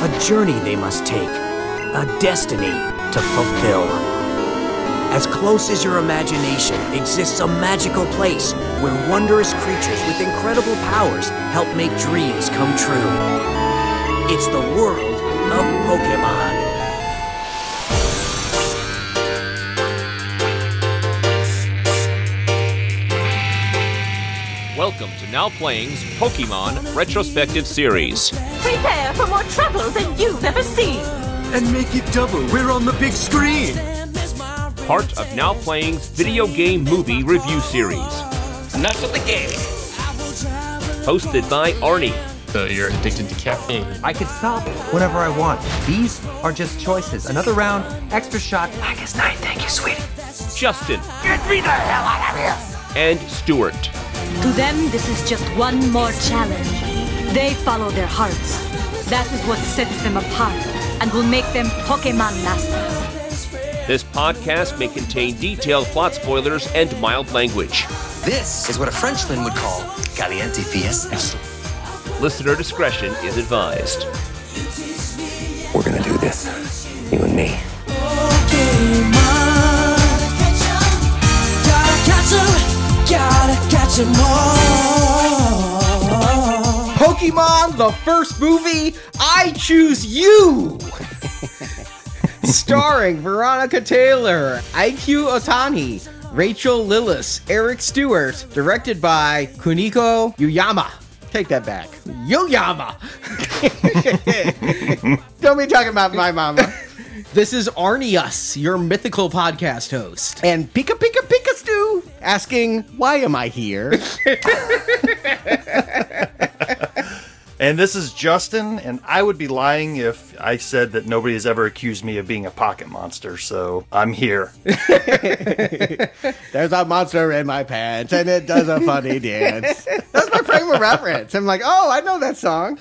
a journey they must take, a destiny to fulfill. As close as your imagination exists a magical place where wondrous creatures with incredible powers help make dreams come true. It's the world of Pokemon. Welcome to Now Playing's Pokemon Retrospective Series. Prepare for more trouble than you've ever seen. And make it double. We're on the big screen. Part of Now Playing's video game movie review series. Enough with the game. Hosted by Arnie. So you're addicted to caffeine. I could stop whenever I want. These are just choices. Another round, extra shot. August 9th, thank you, sweetie. Justin. Get me the hell out of here. And Stuart. To them, this is just one more challenge. They follow their hearts. That is what sets them apart and will make them Pokemon masters. This podcast may contain detailed plot spoilers and mild language. This is what a Frenchman would call caliente fiesta. Listener discretion is advised. We're gonna do this, you and me. Pokemon, the first movie, I Choose You! Starring Veronica Taylor, Ikue Otani, Rachael Lillis, Eric Stuart, directed by Kuniko Yuyama. Take that back. Yoyama! Don't be talking about my mama. This is Arnius, your mythical podcast host. And Pika Pika Pika Stew asking, why am I here? And this is Justin, and I would be lying if I said that nobody has ever accused me of being a pocket monster, so I'm here. There's a monster in my pants, and it does a funny dance. That's my frame of reference. I'm like, oh, I know that song.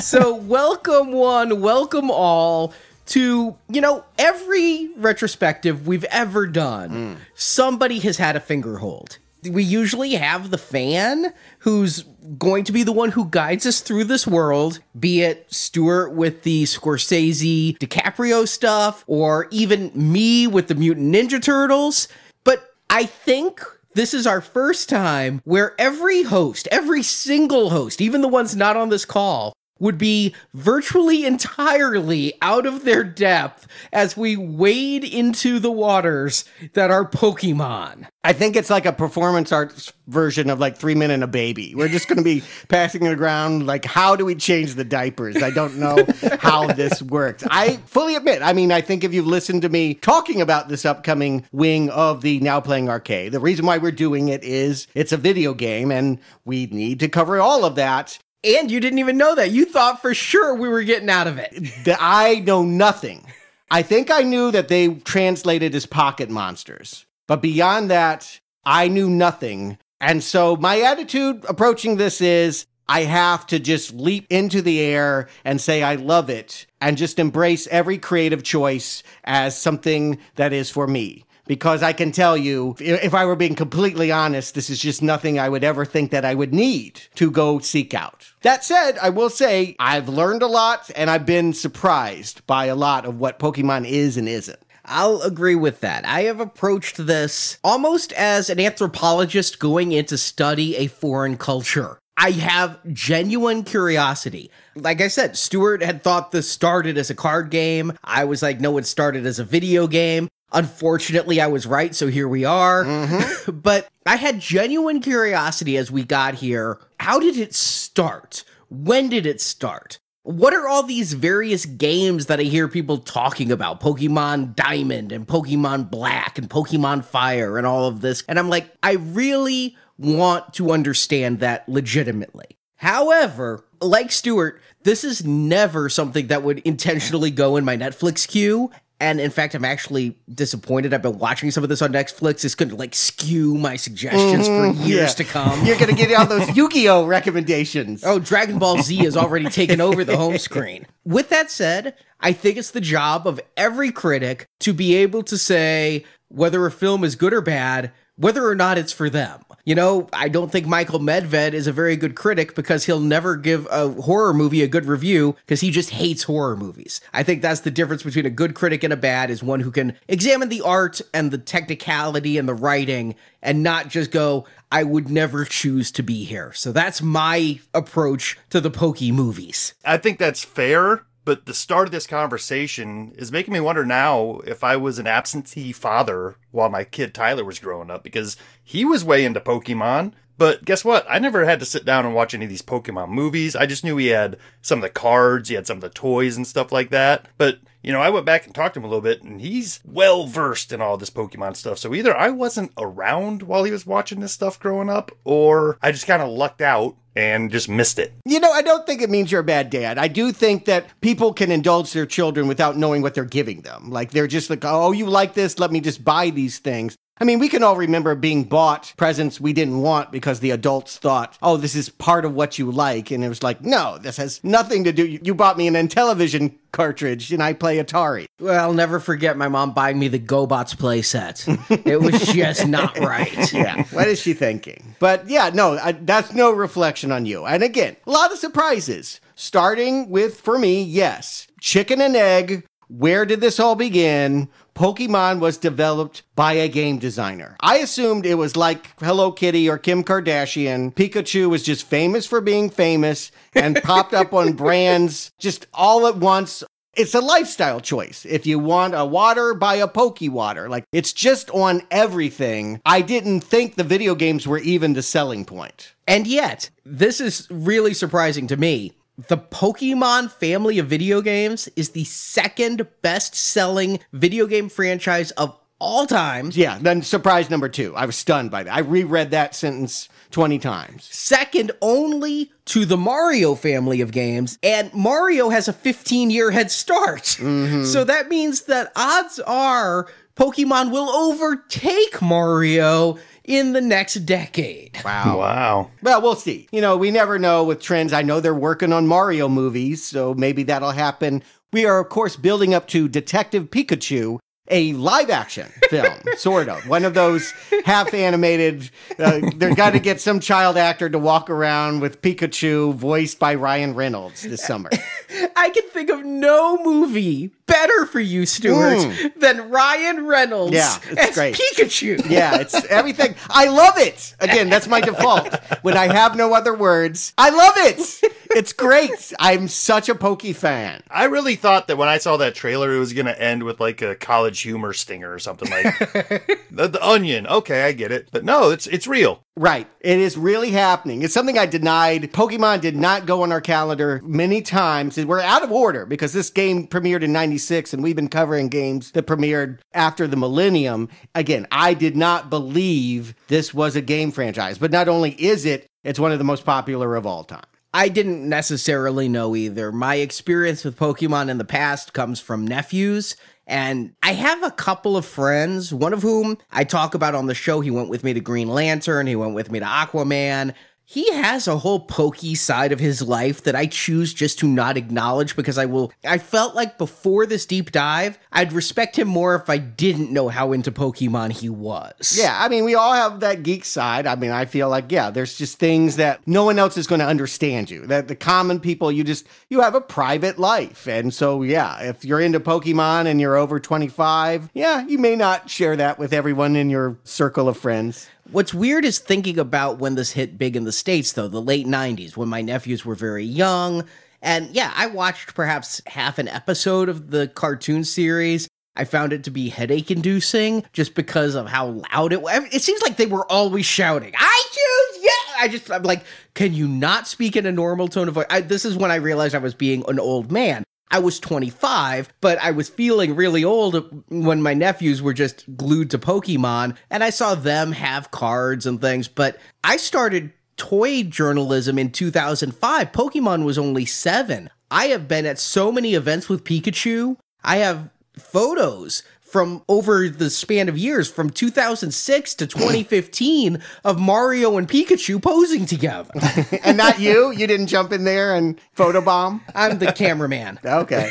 so, welcome one, welcome all to, you know, every retrospective we've ever done. Hmm. Somebody has had a finger hold. We usually have the fan who's going to be the one who guides us through this world, be it Stuart with the Scorsese DiCaprio stuff, or even me with the Mutant Ninja Turtles. But I think this is our first time where every host, every single host, even the ones not on this call, would be virtually entirely out of their depth as we wade into the waters that are Pokemon. I think it's like a performance arts version of like Three Men and a Baby. We're just going to be passing it around like, how do we change the diapers? I don't know how this works. I fully admit, I mean, I think if you've listened to me talking about this upcoming wing of the Now Playing Arcade, the reason why we're doing it is it's a video game and we need to cover all of that. And you didn't even know that. You thought for sure we were getting out of it. I know nothing. I think I knew that they translated as pocket monsters. But beyond that, I knew nothing. And so my attitude approaching this is I have to just leap into the air and say I love it and just embrace every creative choice as something that is for me because I can tell you, if I were being completely honest, this is just nothing I would ever think that I would need to go seek out. That said, I will say I've learned a lot and I've been surprised by a lot of what Pokemon is and isn't. I'll agree with that. I have approached this almost as an anthropologist going in to study a foreign culture. I have genuine curiosity. Like I said, Stuart had thought this started as a card game. I was like, no, it started as a video game. Unfortunately, I was right, so here we are. Mm-hmm. but I had genuine curiosity as we got here. How did it start? When did it start? What are all these various games that I hear people talking about? Pokemon Diamond and Pokemon Black and Pokemon Fire and all of this. And I'm like, I really want to understand that legitimately. However, like Stuart, this is never something that would intentionally go in my Netflix queue. And in fact, I'm actually disappointed. I've been watching some of this on Netflix. It's going to like skew my suggestions for mm, years to come. You're gonna get all those Yu-Gi-Oh recommendations. Oh, Dragon Ball Z has already taken over the home screen. With that said, I think it's the job of every critic to be able to say whether a film is good or bad, whether or not it's for them. You know, I don't think Michael Medved is a very good critic because he'll never give a horror movie a good review because he just hates horror movies. I think that's the difference between a good critic and a bad is one who can examine the art and the technicality and the writing and not just go, I would never choose to be here. So that's my approach to the Pokey movies. I think that's fair, but the start of this conversation is making me wonder now if I was an absentee father while my kid Tyler was growing up because he was way into Pokemon. But guess what? I never had to sit down and watch any of these Pokemon movies. I just knew he had some of the cards, he had some of the toys and stuff like that. But, you know, I went back and talked to him a little bit, and he's well versed in all this Pokemon stuff. So either I wasn't around while he was watching this stuff growing up, or I just kind of lucked out and just missed it. You know, I don't think it means you're a bad dad. I do think that people can indulge their children without knowing what they're giving them. Like they're just like, oh, you like this? Let me just buy these things. I mean, we can all remember being bought presents we didn't want because the adults thought, oh, this is part of what you like. And it was like, no, this has nothing to do. You bought me an Intellivision cartridge and I play Atari. Well, I'll never forget my mom buying me the GoBots playset. it was just not right. Yeah. What is she thinking? But yeah, no, I, that's no reflection on you. And again, a lot of surprises. Starting with, for me, yes, chicken and egg. Where did this all begin? Pokemon was developed by a game designer. I assumed it was like Hello Kitty or Kim Kardashian. Pikachu was just famous for being famous and popped up on brands just all at once. It's a lifestyle choice. If you want a water, buy a Poke Water. Like it's just on everything. I didn't think the video games were even the selling point. And yet, this is really surprising to me the Pokemon family of video games is the second best selling video game franchise of all time. Yeah, then surprise number two. I was stunned by that. I reread that sentence 20 times. Second only to the Mario family of games, and Mario has a 15 year head start. Mm-hmm. So that means that odds are Pokemon will overtake Mario in the next decade. Wow. Wow. Well, we'll see. You know, we never know with trends. I know they're working on Mario movies, so maybe that'll happen. We are, of course, building up to Detective Pikachu, a live action film, sort of. One of those half animated, uh, they're got to get some child actor to walk around with Pikachu voiced by Ryan Reynolds this summer. I can think of no movie better for you, Stuart, mm. than Ryan Reynolds yeah, it's great. Pikachu. Yeah, it's everything. I love it. Again, that's my default. When I have no other words, I love it. It's great. I'm such a Pokey fan. I really thought that when I saw that trailer, it was going to end with like a college humor stinger or something like the, the Onion. Okay, I get it, but no, it's it's real. Right. It is really happening. It's something I denied. Pokemon did not go on our calendar many times. We're out of order because this game premiered in 96 and we've been covering games that premiered after the millennium. Again, I did not believe this was a game franchise, but not only is it, it's one of the most popular of all time. I didn't necessarily know either. My experience with Pokemon in the past comes from nephews and I have a couple of friends, one of whom I talk about on the show. He went with me to Green Lantern, he went with me to Aquaman he has a whole pokey side of his life that I choose just to not acknowledge because I will. I felt like before this deep dive, I'd respect him more if I didn't know how into Pokemon he was. Yeah, I mean, we all have that geek side. I mean, I feel like, yeah, there's just things that no one else is going to understand you. That the common people, you just, you have a private life. And so, yeah, if you're into Pokemon and you're over 25, yeah, you may not share that with everyone in your circle of friends. What's weird is thinking about when this hit big in the States, though, the late 90s, when my nephews were very young. And yeah, I watched perhaps half an episode of the cartoon series. I found it to be headache inducing just because of how loud it was. It seems like they were always shouting, I choose, yeah. I just, I'm like, can you not speak in a normal tone of voice? I, this is when I realized I was being an old man. I was 25, but I was feeling really old when my nephews were just glued to Pokemon and I saw them have cards and things. But I started toy journalism in 2005. Pokemon was only seven. I have been at so many events with Pikachu. I have photos from over the span of years from 2006 to 2015 of Mario and Pikachu posing together. and not you? You didn't jump in there and photobomb? I'm the cameraman. okay.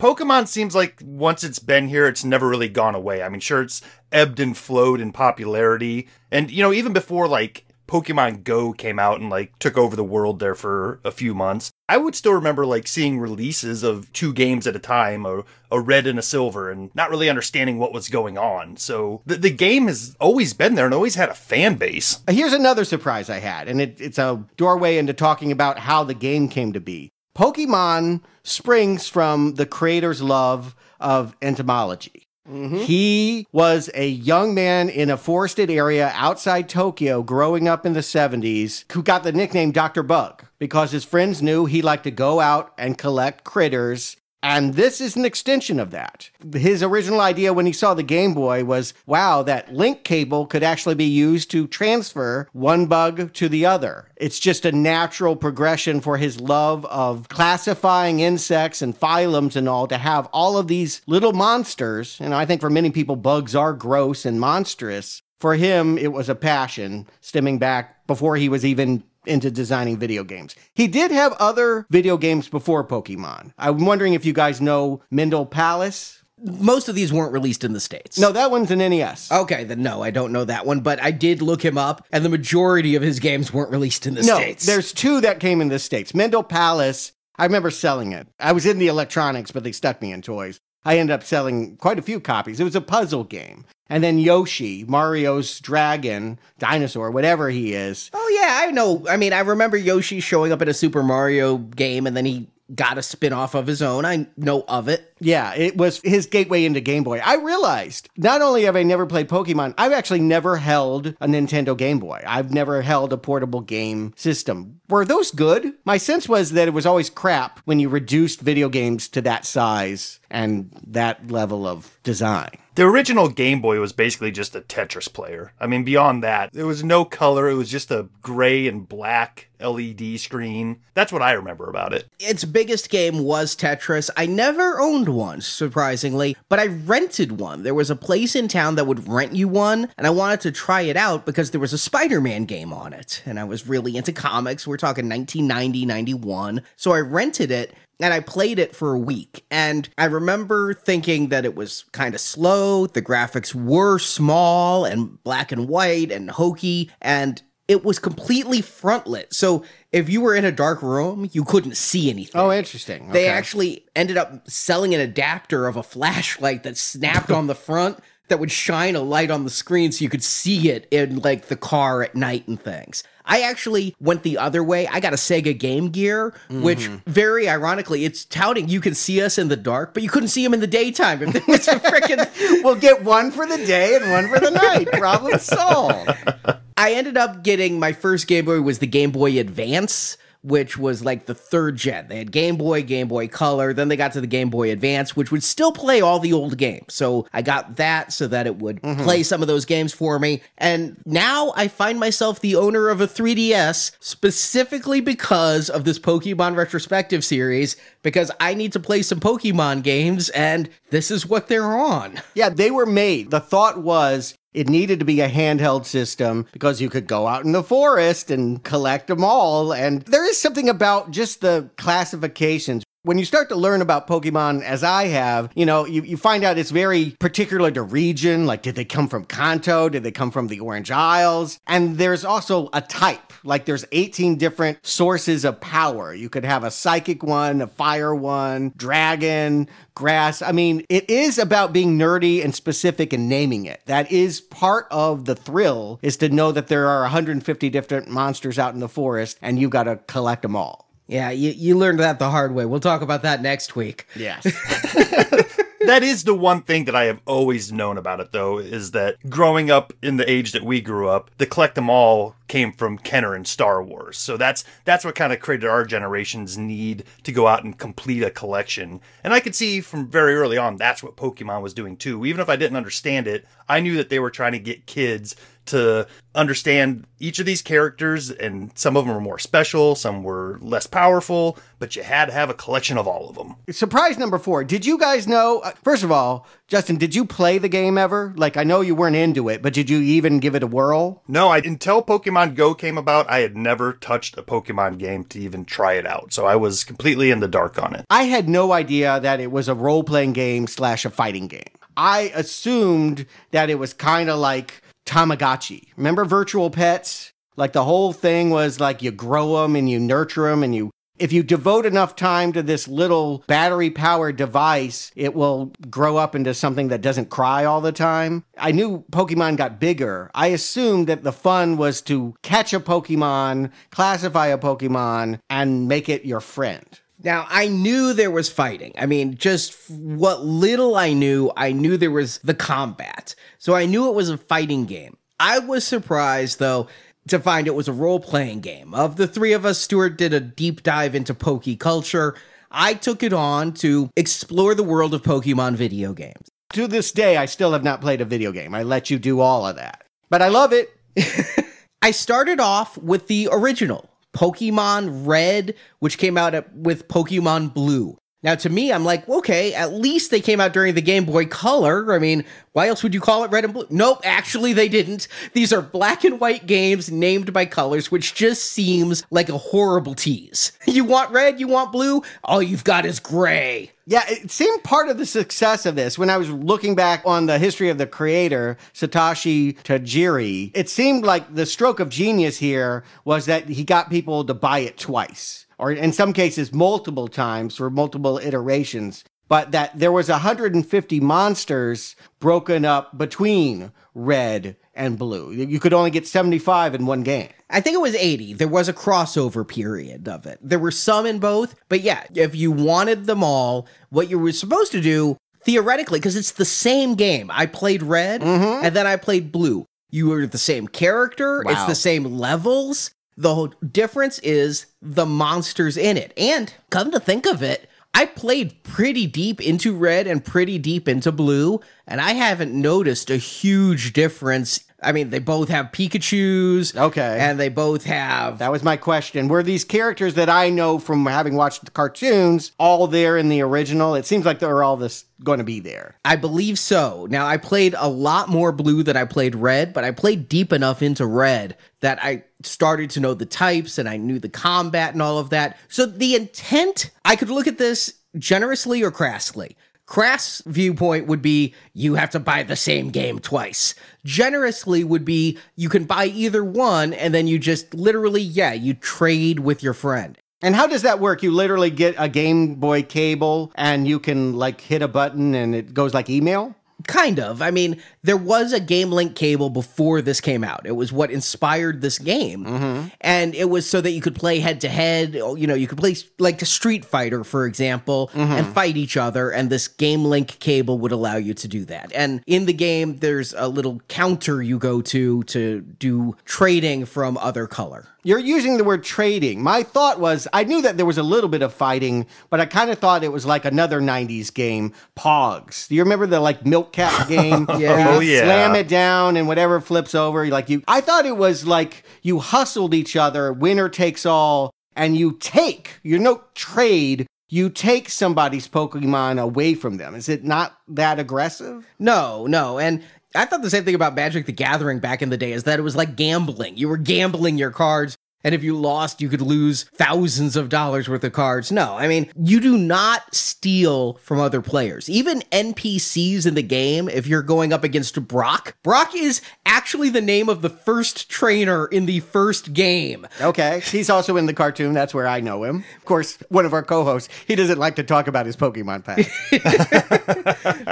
Pokemon seems like once it's been here, it's never really gone away. I mean, sure, it's ebbed and flowed in popularity. And, you know, even before like Pokemon Go came out and like took over the world there for a few months, I would still remember like seeing releases of two games at a time, a, a red and a silver, and not really understanding what was going on. So the, the game has always been there and always had a fan base. Here's another surprise I had, and it, it's a doorway into talking about how the game came to be. Pokemon springs from the creator's love of entomology. Mm-hmm. He was a young man in a forested area outside Tokyo growing up in the 70s who got the nickname Dr. Bug because his friends knew he liked to go out and collect critters. And this is an extension of that. His original idea when he saw the Game Boy was wow, that link cable could actually be used to transfer one bug to the other. It's just a natural progression for his love of classifying insects and phylums and all to have all of these little monsters. And I think for many people, bugs are gross and monstrous. For him, it was a passion stemming back before he was even into designing video games. He did have other video games before Pokemon. I'm wondering if you guys know Mendel Palace. Most of these weren't released in the States. No, that one's an NES. Okay, then no, I don't know that one, but I did look him up, and the majority of his games weren't released in the no, States. there's two that came in the States. Mendel Palace, I remember selling it. I was in the electronics, but they stuck me in toys. I ended up selling quite a few copies. It was a puzzle game. And then Yoshi, Mario's dragon, dinosaur, whatever he is. Oh yeah, I know. I mean, I remember Yoshi showing up in a Super Mario game, and then he got a spin-off of his own. I know of it. Yeah, it was his gateway into Game Boy. I realized not only have I never played Pokemon, I've actually never held a Nintendo Game Boy. I've never held a portable game system. Were those good? My sense was that it was always crap when you reduced video games to that size and that level of design. The original Game Boy was basically just a Tetris player. I mean, beyond that, there was no color. It was just a gray and black LED screen. That's what I remember about it. Its biggest game was Tetris. I never owned one, surprisingly, but I rented one. There was a place in town that would rent you one, and I wanted to try it out because there was a Spider Man game on it. And I was really into comics. We're talking 1990, 91. So I rented it and I played it for a week. And I remember thinking that it was kind of slow. The graphics were small and black and white and hokey. And it was completely frontlit. So if you were in a dark room, you couldn't see anything. Oh, interesting. They actually ended up selling an adapter of a flashlight that snapped on the front that would shine a light on the screen so you could see it in like the car at night and things. I actually went the other way. I got a Sega Game Gear, which Mm-hmm. very ironically, it's touting you can see us in the dark, but you couldn't see them in the daytime. Was a freaking we'll get one for the day and one for the night. Problem solved. I ended up getting my first Game Boy was the Game Boy Advance, which was like the third gen. They had Game Boy, Game Boy Color, then they got to the Game Boy Advance, which would still play all the old games. So I got that so that it would mm-hmm. play some of those games for me. And now I find myself the owner of a 3DS specifically because of this Pokemon retrospective series, because I need to play some Pokemon games, and this is what they're on. Yeah, they were made. The thought was it needed to be a handheld system because you could go out in the forest and collect them all. And there is something about just the classifications. When you start to learn about Pokemon, as I have, you know, you, you find out it's very particular to region. Like, did they come from Kanto? Did they come from the Orange Isles? And there's also a type. Like, there's 18 different sources of power. You could have a psychic one, a fire one, dragon, grass. I mean, it is about being nerdy and specific and naming it. That is part of the thrill is to know that there are 150 different monsters out in the forest and you've got to collect them all. Yeah, you, you learned that the hard way. We'll talk about that next week. Yes. that is the one thing that I have always known about it, though, is that growing up in the age that we grew up, the collect them all came from Kenner and Star Wars. So that's that's what kind of created our generation's need to go out and complete a collection. And I could see from very early on that's what Pokemon was doing too. Even if I didn't understand it, I knew that they were trying to get kids to understand each of these characters, and some of them were more special, some were less powerful, but you had to have a collection of all of them. Surprise number four. Did you guys know? Uh, first of all, Justin, did you play the game ever? Like, I know you weren't into it, but did you even give it a whirl? No, I until Pokemon Go came about, I had never touched a Pokemon game to even try it out. So I was completely in the dark on it. I had no idea that it was a role playing game slash a fighting game. I assumed that it was kind of like Tamagotchi. Remember virtual pets? Like the whole thing was like you grow them and you nurture them and you if you devote enough time to this little battery powered device, it will grow up into something that doesn't cry all the time. I knew Pokemon got bigger. I assumed that the fun was to catch a Pokemon, classify a Pokemon, and make it your friend. Now, I knew there was fighting. I mean, just what little I knew, I knew there was the combat. So I knew it was a fighting game. I was surprised, though, to find it was a role playing game. Of the three of us, Stuart did a deep dive into Poke culture. I took it on to explore the world of Pokemon video games. To this day, I still have not played a video game. I let you do all of that. But I love it. I started off with the original Pokemon Red, which came out with Pokemon Blue. Now, to me, I'm like, okay, at least they came out during the Game Boy Color. I mean, why else would you call it red and blue? Nope, actually, they didn't. These are black and white games named by colors, which just seems like a horrible tease. You want red, you want blue, all you've got is gray. Yeah, it seemed part of the success of this when I was looking back on the history of the creator, Satoshi Tajiri. It seemed like the stroke of genius here was that he got people to buy it twice or in some cases multiple times for multiple iterations, but that there was 150 monsters broken up between red and blue. You could only get 75 in one game. I think it was 80. There was a crossover period of it. There were some in both, but yeah, if you wanted them all, what you were supposed to do theoretically because it's the same game. I played red mm-hmm. and then I played blue. You were the same character, wow. it's the same levels. The difference is the monsters in it. And come to think of it, I played pretty deep into red and pretty deep into blue, and I haven't noticed a huge difference I mean, they both have Pikachu's. Okay. And they both have. That was my question. Were these characters that I know from having watched the cartoons all there in the original? It seems like they're all this going to be there. I believe so. Now, I played a lot more blue than I played red, but I played deep enough into red that I started to know the types and I knew the combat and all of that. So the intent, I could look at this generously or crassly. Crass viewpoint would be you have to buy the same game twice. Generously would be you can buy either one and then you just literally, yeah, you trade with your friend. And how does that work? You literally get a Game Boy cable and you can like hit a button and it goes like email? Kind of. I mean, there was a Game Link cable before this came out. It was what inspired this game. Mm-hmm. And it was so that you could play head to head. You know, you could play like a Street Fighter, for example, mm-hmm. and fight each other. And this Game Link cable would allow you to do that. And in the game, there's a little counter you go to to do trading from other color. You're using the word trading. My thought was I knew that there was a little bit of fighting, but I kind of thought it was like another 90s game, Pogs. Do you remember the like milk cap game? yeah. Oh, yeah. Slam it down and whatever flips over, like you I thought it was like you hustled each other, winner takes all, and you take, you no trade, you take somebody's Pokemon away from them. Is it not that aggressive? No, no. And I thought the same thing about Magic the Gathering back in the day is that it was like gambling. You were gambling your cards. And if you lost, you could lose thousands of dollars worth of cards. No, I mean, you do not steal from other players. Even NPCs in the game, if you're going up against Brock, Brock is actually the name of the first trainer in the first game. Okay. He's also in the cartoon. That's where I know him. Of course, one of our co hosts, he doesn't like to talk about his Pokemon pack.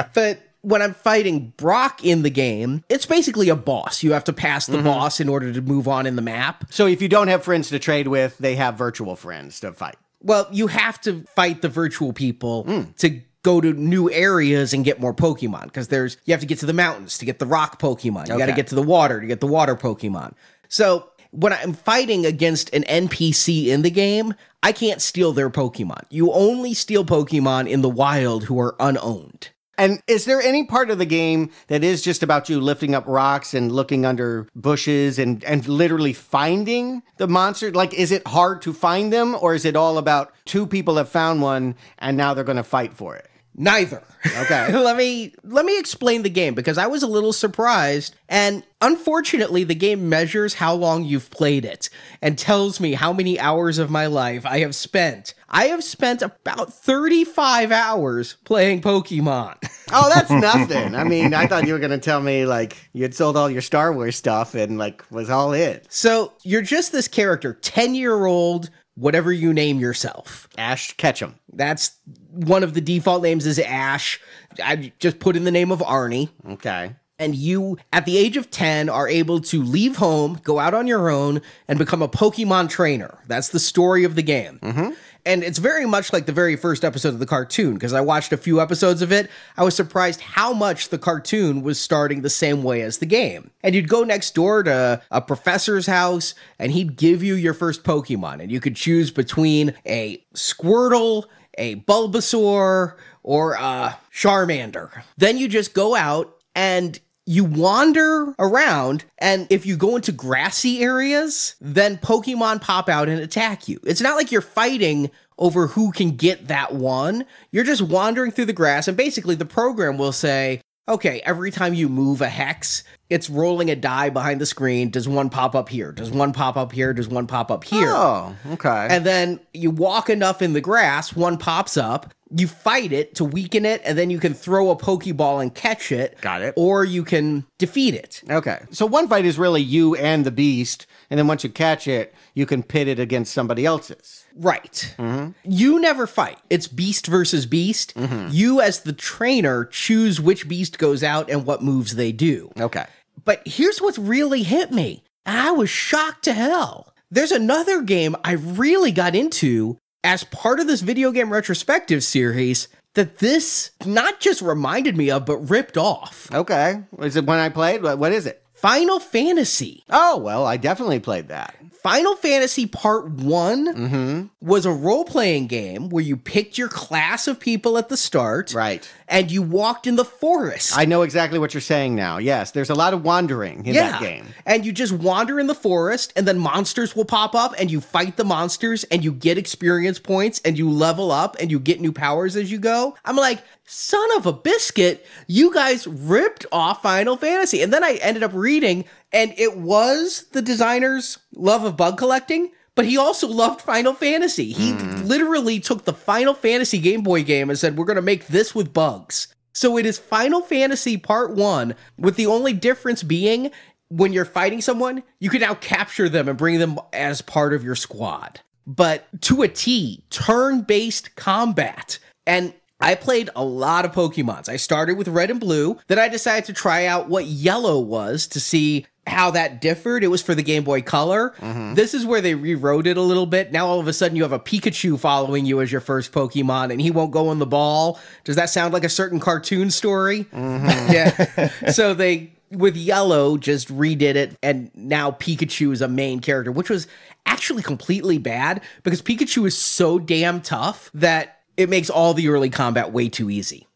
but when I'm fighting Brock in the game, it's basically a boss. You have to pass the mm-hmm. boss in order to move on in the map. So if you don't have friends to trade with, they have virtual friends to fight. Well, you have to fight the virtual people mm. to go to new areas and get more Pokemon because there's you have to get to the mountains to get the rock Pokemon. You okay. got to get to the water to get the water Pokemon. So when I'm fighting against an NPC in the game, I can't steal their Pokemon. You only steal Pokemon in the wild who are unowned. And is there any part of the game that is just about you lifting up rocks and looking under bushes and, and literally finding the monster? Like, is it hard to find them or is it all about two people have found one and now they're going to fight for it? Neither. Okay. let me let me explain the game because I was a little surprised and unfortunately the game measures how long you've played it and tells me how many hours of my life I have spent. I have spent about 35 hours playing Pokemon. Oh, that's nothing. I mean, I thought you were going to tell me like you had sold all your Star Wars stuff and like was all in. So, you're just this character, 10-year-old whatever you name yourself. Ash Ketchum. That's one of the default names is Ash. I just put in the name of Arnie. Okay. And you, at the age of 10, are able to leave home, go out on your own, and become a Pokemon trainer. That's the story of the game. Mm-hmm. And it's very much like the very first episode of the cartoon, because I watched a few episodes of it. I was surprised how much the cartoon was starting the same way as the game. And you'd go next door to a professor's house, and he'd give you your first Pokemon, and you could choose between a Squirtle, a Bulbasaur, or a Charmander. Then you just go out and you wander around, and if you go into grassy areas, then Pokemon pop out and attack you. It's not like you're fighting over who can get that one. You're just wandering through the grass, and basically, the program will say, okay, every time you move a hex, it's rolling a die behind the screen. Does one pop up here? Does one pop up here? Does one pop up here? Oh, okay. And then you walk enough in the grass, one pops up. You fight it to weaken it, and then you can throw a Pokeball and catch it. Got it. Or you can defeat it. Okay. So one fight is really you and the beast, and then once you catch it, you can pit it against somebody else's. Right. Mm-hmm. You never fight. It's beast versus beast. Mm-hmm. You, as the trainer, choose which beast goes out and what moves they do. Okay. But here's what really hit me. I was shocked to hell. There's another game I really got into as part of this video game retrospective series that this not just reminded me of, but ripped off. Okay. Is it when I played? What, what is it? Final Fantasy. Oh, well, I definitely played that. Final Fantasy Part one Mm-hmm. was a role playing game where you picked your class of people at the start. Right. And you walked in the forest. I know exactly what you're saying now. Yes, there's a lot of wandering in that game. And you just wander in the forest, and then monsters will pop up, and you fight the monsters, and you get experience points, and you level up, and you get new powers as you go. I'm like, son of a biscuit, you guys ripped off Final Fantasy. And then I ended up reading, and it was the designer's love of bug collecting. But he also loved Final Fantasy. He hmm. literally took the Final Fantasy Game Boy game and said, We're going to make this with bugs. So it is Final Fantasy Part 1, with the only difference being when you're fighting someone, you can now capture them and bring them as part of your squad. But to a T, turn based combat. And I played a lot of Pokemons. I started with red and blue. Then I decided to try out what yellow was to see how that differed. It was for the Game Boy Color. Mm-hmm. This is where they rewrote it a little bit. Now all of a sudden you have a Pikachu following you as your first Pokemon and he won't go in the ball. Does that sound like a certain cartoon story? Mm-hmm. yeah. so they with yellow just redid it and now Pikachu is a main character, which was actually completely bad because Pikachu is so damn tough that it makes all the early combat way too easy.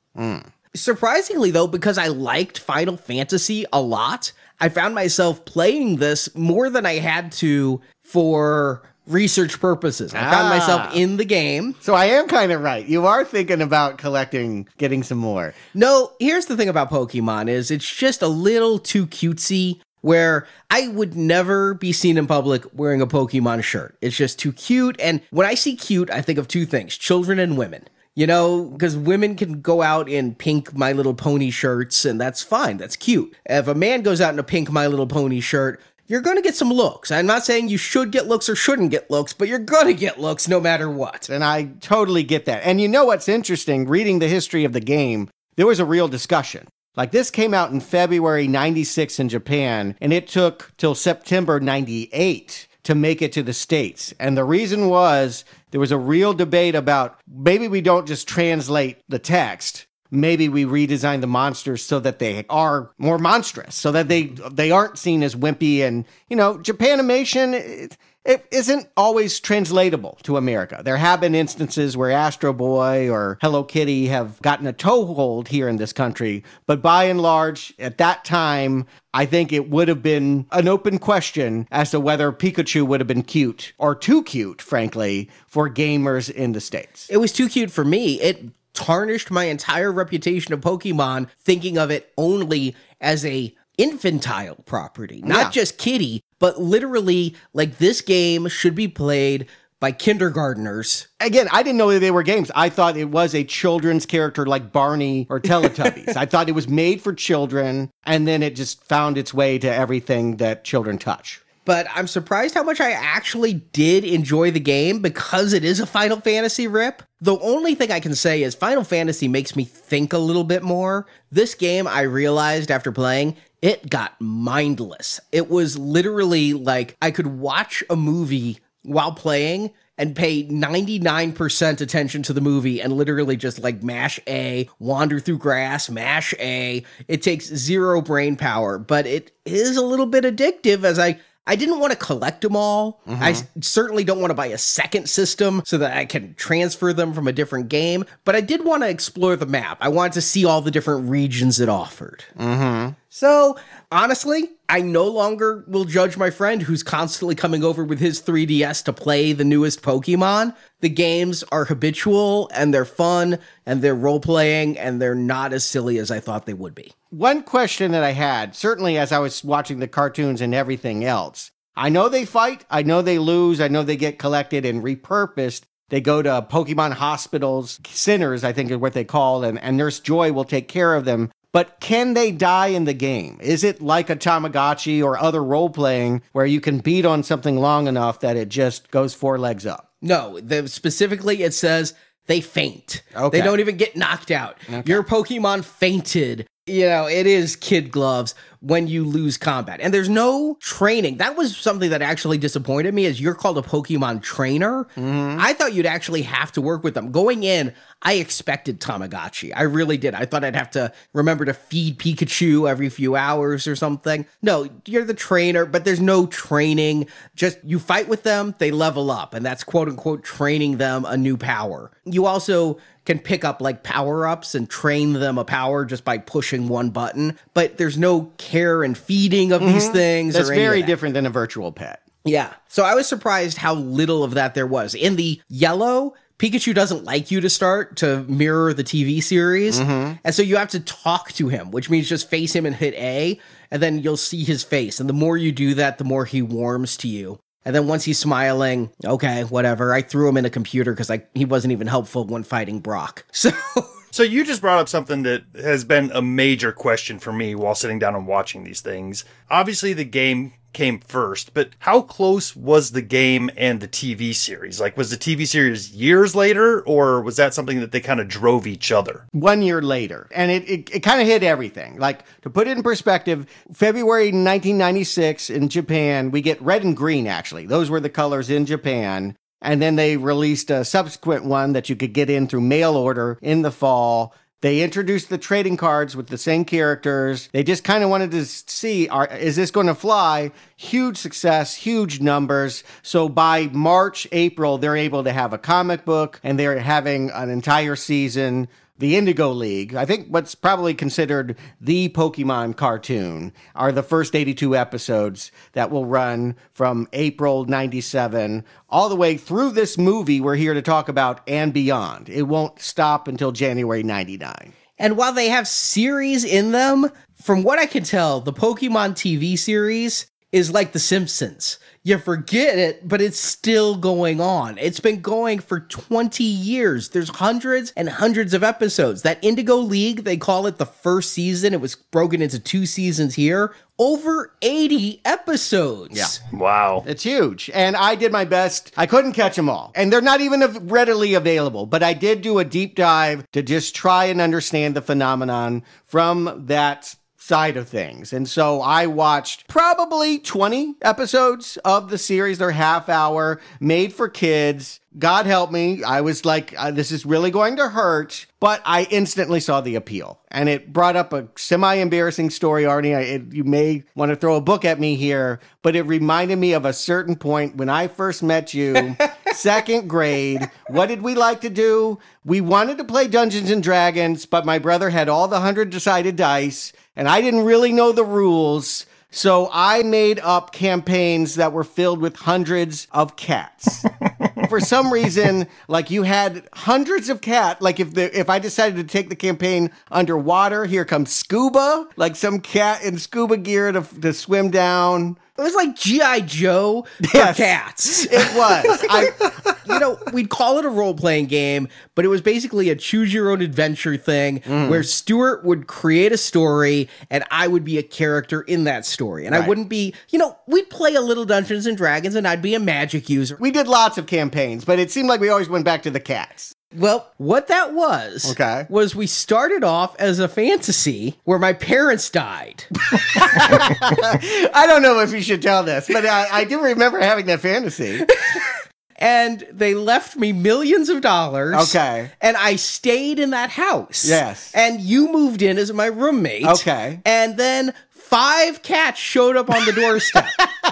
Surprisingly, though, because I liked Final Fantasy a lot, I found myself playing this more than I had to for research purposes. I found Ah. myself in the game. So I am kind of right. You are thinking about collecting, getting some more. No, here's the thing about Pokemon is it's just a little too cutesy where I would never be seen in public wearing a Pokemon shirt. It's just too cute and when I see cute, I think of two things, children and women. You know, because women can go out in pink My Little Pony shirts, and that's fine. That's cute. If a man goes out in a pink My Little Pony shirt, you're going to get some looks. I'm not saying you should get looks or shouldn't get looks, but you're going to get looks no matter what. And I totally get that. And you know what's interesting? Reading the history of the game, there was a real discussion. Like this came out in February 96 in Japan, and it took till September 98 to make it to the States. And the reason was there was a real debate about maybe we don't just translate the text. Maybe we redesign the monsters so that they are more monstrous, so that they they aren't seen as wimpy and you know Japanimation. It, it isn't always translatable to America. There have been instances where Astro Boy or Hello Kitty have gotten a toehold here in this country, but by and large, at that time, I think it would have been an open question as to whether Pikachu would have been cute or too cute, frankly, for gamers in the States. It was too cute for me. It tarnished my entire reputation of Pokemon thinking of it only as a infantile property, not Yeah. just kitty, but literally like this game should be played by kindergartners. Again, I didn't know that they were games. I thought it was a children's character like Barney or Teletubbies. I thought it was made for children, and then it just found its way to everything that children touch. But I'm surprised how much I actually did enjoy the game because it is a Final Fantasy rip. The only thing I can say is Final Fantasy makes me think a little bit more. This game, I realized after playing, it got mindless. It was literally like I could watch a movie while playing and pay 99% attention to the movie and literally just like mash A, wander through grass, mash A. It takes zero brain power, but it is a little bit addictive as I I didn't want to collect them all. I certainly don't want to buy a second system so that I can transfer them from a different game, but I did want to explore the map. I wanted to see all the different regions it offered. Mm-hmm. So, honestly, I no longer will judge my friend who's constantly coming over with his 3DS to play the newest Pokemon. The games are habitual and they're fun and they're role playing and they're not as silly as I thought they would be. One question that I had, certainly as I was watching the cartoons and everything else, I know they fight, I know they lose, I know they get collected and repurposed. They go to Pokemon hospitals, centers, I think is what they call, and, and Nurse Joy will take care of them. But can they die in the game? Is it like a Tamagotchi or other role playing where you can beat on something long enough that it just goes four legs up? No, the, specifically it says they faint. Okay. They don't even get knocked out. Your Pokemon fainted. You know, it is kid gloves when you lose combat. And there's no training. That was something that actually disappointed me is you're called a Pokemon trainer. Mm-hmm. I thought you'd actually have to work with them. Going in, I expected Tamagotchi. I really did. I thought I'd have to remember to feed Pikachu every few hours or something. No, you're the trainer, but there's no training. Just you fight with them, they level up, and that's quote unquote training them a new power. You also can pick up like power ups and train them a power just by pushing one button, but there's no care and feeding of these mm-hmm. things. That's very that. different than a virtual pet. Yeah. So I was surprised how little of that there was. In the yellow, Pikachu doesn't like you to start to mirror the TV series. Mm-hmm. And so you have to talk to him, which means just face him and hit A, and then you'll see his face. And the more you do that, the more he warms to you. And then once he's smiling, okay, whatever. I threw him in a computer because I he wasn't even helpful when fighting Brock. So So you just brought up something that has been a major question for me while sitting down and watching these things. Obviously the game came first, but how close was the game and the TV series? Like was the TV series years later or was that something that they kind of drove each other? one year later. And it, it, it kind of hit everything. Like, to put it in perspective, February 1996 in Japan, we get red and green, actually. Those were the colors in Japan. And then they released a subsequent one that you could get in through mail order in the fall. They introduced the trading cards with the same characters. They just kind of wanted to see are, is this going to fly? Huge success, huge numbers. So by March, April, they're able to have a comic book and they're having an entire season. The Indigo League, I think what's probably considered the Pokemon cartoon, are the first 82 episodes that will run from April 97 all the way through this movie we're here to talk about and beyond. It won't stop until January 99. And while they have series in them, from what I can tell, the Pokemon TV series is like The Simpsons. You forget it, but it's still going on. It's been going for 20 years. There's hundreds and hundreds of episodes. That Indigo League, they call it the first season. It was broken into two seasons here. Over 80 episodes. Yeah. Wow. It's huge. And I did my best. I couldn't catch them all. And they're not even readily available, but I did do a deep dive to just try and understand the phenomenon from that side of things. And so I watched probably 20 episodes of the series. They're half hour, made for kids. God help me. I was like, uh, this is really going to hurt. But I instantly saw the appeal. And it brought up a semi embarrassing story, Arnie. I, it, you may want to throw a book at me here, but it reminded me of a certain point when I first met you, second grade. What did we like to do? We wanted to play Dungeons and Dragons, but my brother had all the hundred decided dice, and I didn't really know the rules. So I made up campaigns that were filled with hundreds of cats. For some reason, like you had hundreds of cat. Like if the if I decided to take the campaign underwater, here comes scuba, like some cat in scuba gear to, to swim down. It was like GI Joe for Yes. cats. It was. I you know, we'd call it a role playing game, but it was basically a choose your own adventure thing Mm. where Stuart would create a story and I would be a character in that story. And I wouldn't be, you know, we'd play a little Dungeons and Dragons and I'd be a magic user. we did lots of campaigns, but it seemed like we always went back to the cats. Well, what that was Okay. was we started off as a fantasy where my parents died. I don't know if you should tell this, but I, I do remember having that fantasy. and they left me millions of dollars. Okay. And I stayed in that house. Yes. And you moved in as my roommate. Okay. And then five cats showed up on the doorstep.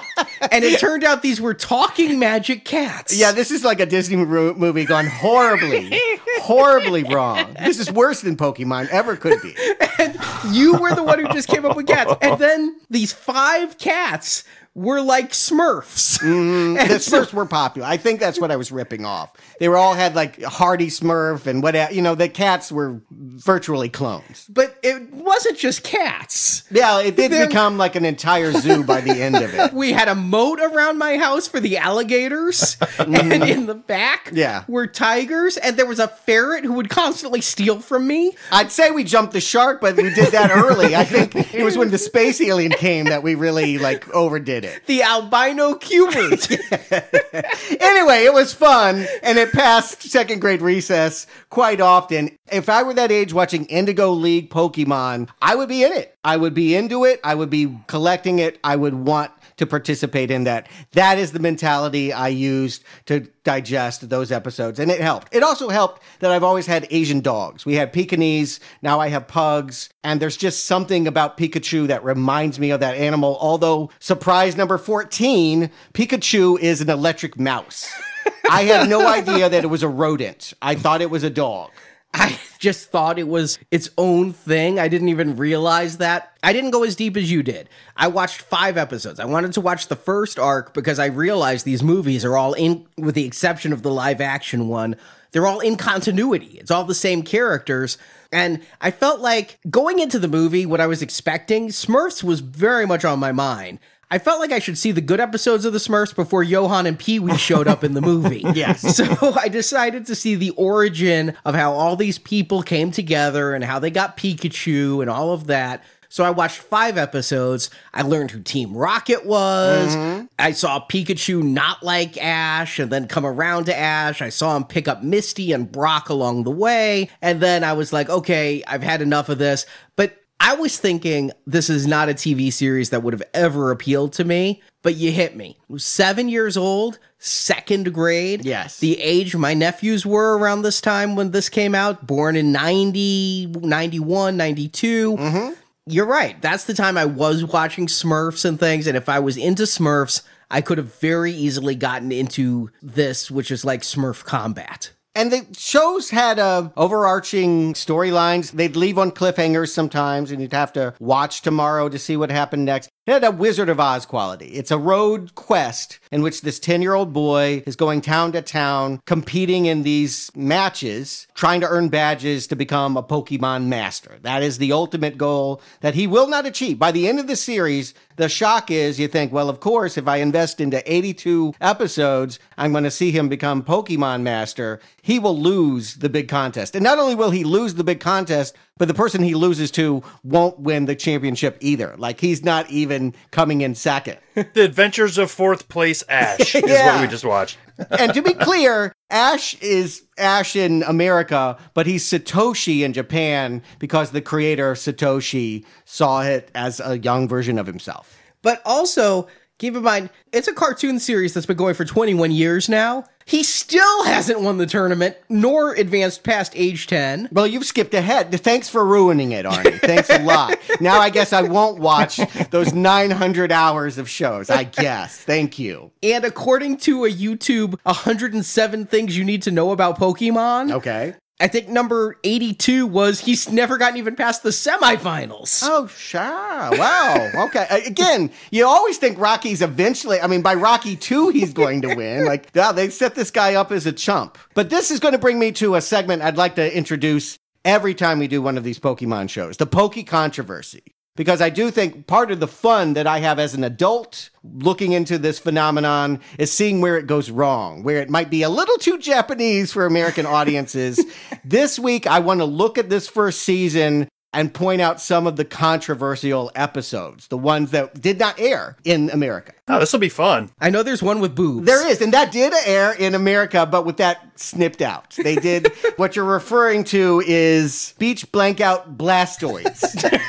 and it turned out these were talking magic cats. Yeah, this is like a Disney movie gone horribly, horribly wrong. This is worse than Pokemon ever could be. And you were the one who just came up with cats. And then these five cats were like Smurfs. Mm, the Smurfs were popular. I think that's what I was ripping off. They were all had like Hardy Smurf and what you know. The cats were virtually clones. But it wasn't just cats. Yeah, it did become like an entire zoo by the end of it. We had a moat around my house for the alligators, and in the back Yeah. were tigers, and there was a ferret who would constantly steal from me. I'd say we jumped the shark, but we did that early. I think it was when the space alien came that we really like overdid it. The albino cubert. anyway, it was fun and it passed second grade recess quite often. If I were that age watching Indigo League Pokemon, I would be in it. I would be into it. I would be collecting it. I would want to participate in that. That is the mentality I used to digest those episodes, and it helped. It also helped that I've always had Asian dogs. We had Pekingese, now I have pugs, and there's just something about Pikachu that reminds me of that animal. Although, surprise number 14, Pikachu is an electric mouse. I had no idea that it was a rodent. I thought it was a dog. I just thought it was its own thing. I didn't even realize that. I didn't go as deep as you did. I watched five episodes. I wanted to watch the first arc because I realized these movies are all in, with the exception of the live action one, they're all in continuity. It's all the same characters. And I felt like going into the movie, what I was expecting, Smurfs was very much on my mind. I felt like I should see the good episodes of the Smurfs before Johan and Pee Wee showed up in the movie. Yes. So I decided to see the origin of how all these people came together and how they got Pikachu and all of that. So I watched five episodes. I learned who Team Rocket was. Mm-hmm. I saw Pikachu not like Ash and then come around to Ash. I saw him pick up Misty and Brock along the way. And then I was like, okay, I've had enough of this. But I was thinking this is not a TV series that would have ever appealed to me, but you hit me. Seven years old, second grade. Yes. The age my nephews were around this time when this came out, born in 90, 91, 92. Mm-hmm. You're right. That's the time I was watching Smurfs and things. And if I was into Smurfs, I could have very easily gotten into this, which is like Smurf combat. And the shows had uh, overarching storylines. They'd leave on cliffhangers sometimes, and you'd have to watch tomorrow to see what happened next. It had a Wizard of Oz quality. It's a road quest in which this 10 year old boy is going town to town, competing in these matches, trying to earn badges to become a Pokemon master. That is the ultimate goal that he will not achieve. By the end of the series, the shock is you think, well, of course, if I invest into 82 episodes, I'm going to see him become Pokemon master. He will lose the big contest. And not only will he lose the big contest, but the person he loses to won't win the championship either. Like he's not even coming in second. The Adventures of Fourth Place Ash is Yeah. what we just watched. and to be clear, Ash is Ash in America, but he's Satoshi in Japan because the creator Satoshi saw it as a young version of himself. But also, keep in mind, it's a cartoon series that's been going for 21 years now. He still hasn't won the tournament, nor advanced past age 10. Well, you've skipped ahead. Thanks for ruining it, Arnie. Thanks a lot. Now I guess I won't watch those 900 hours of shows. I guess. Thank you. And according to a YouTube 107 things you need to know about Pokemon, Okay. I think number 82 was he's never gotten even past the semifinals. Oh, sure. Wow. Okay. Again, you always think Rocky's eventually, I mean, by Rocky 2, he's going to win. Like, yeah, they set this guy up as a chump. But this is going to bring me to a segment I'd like to introduce every time we do one of these Pokemon shows the Poke Controversy. Because I do think part of the fun that I have as an adult looking into this phenomenon is seeing where it goes wrong, where it might be a little too Japanese for American audiences. this week, I want to look at this first season and point out some of the controversial episodes, the ones that did not air in America. Oh, this will be fun. I know there's one with boobs. There is, and that did air in America, but with that snipped out. They did what you're referring to is beach blank out Blastoise,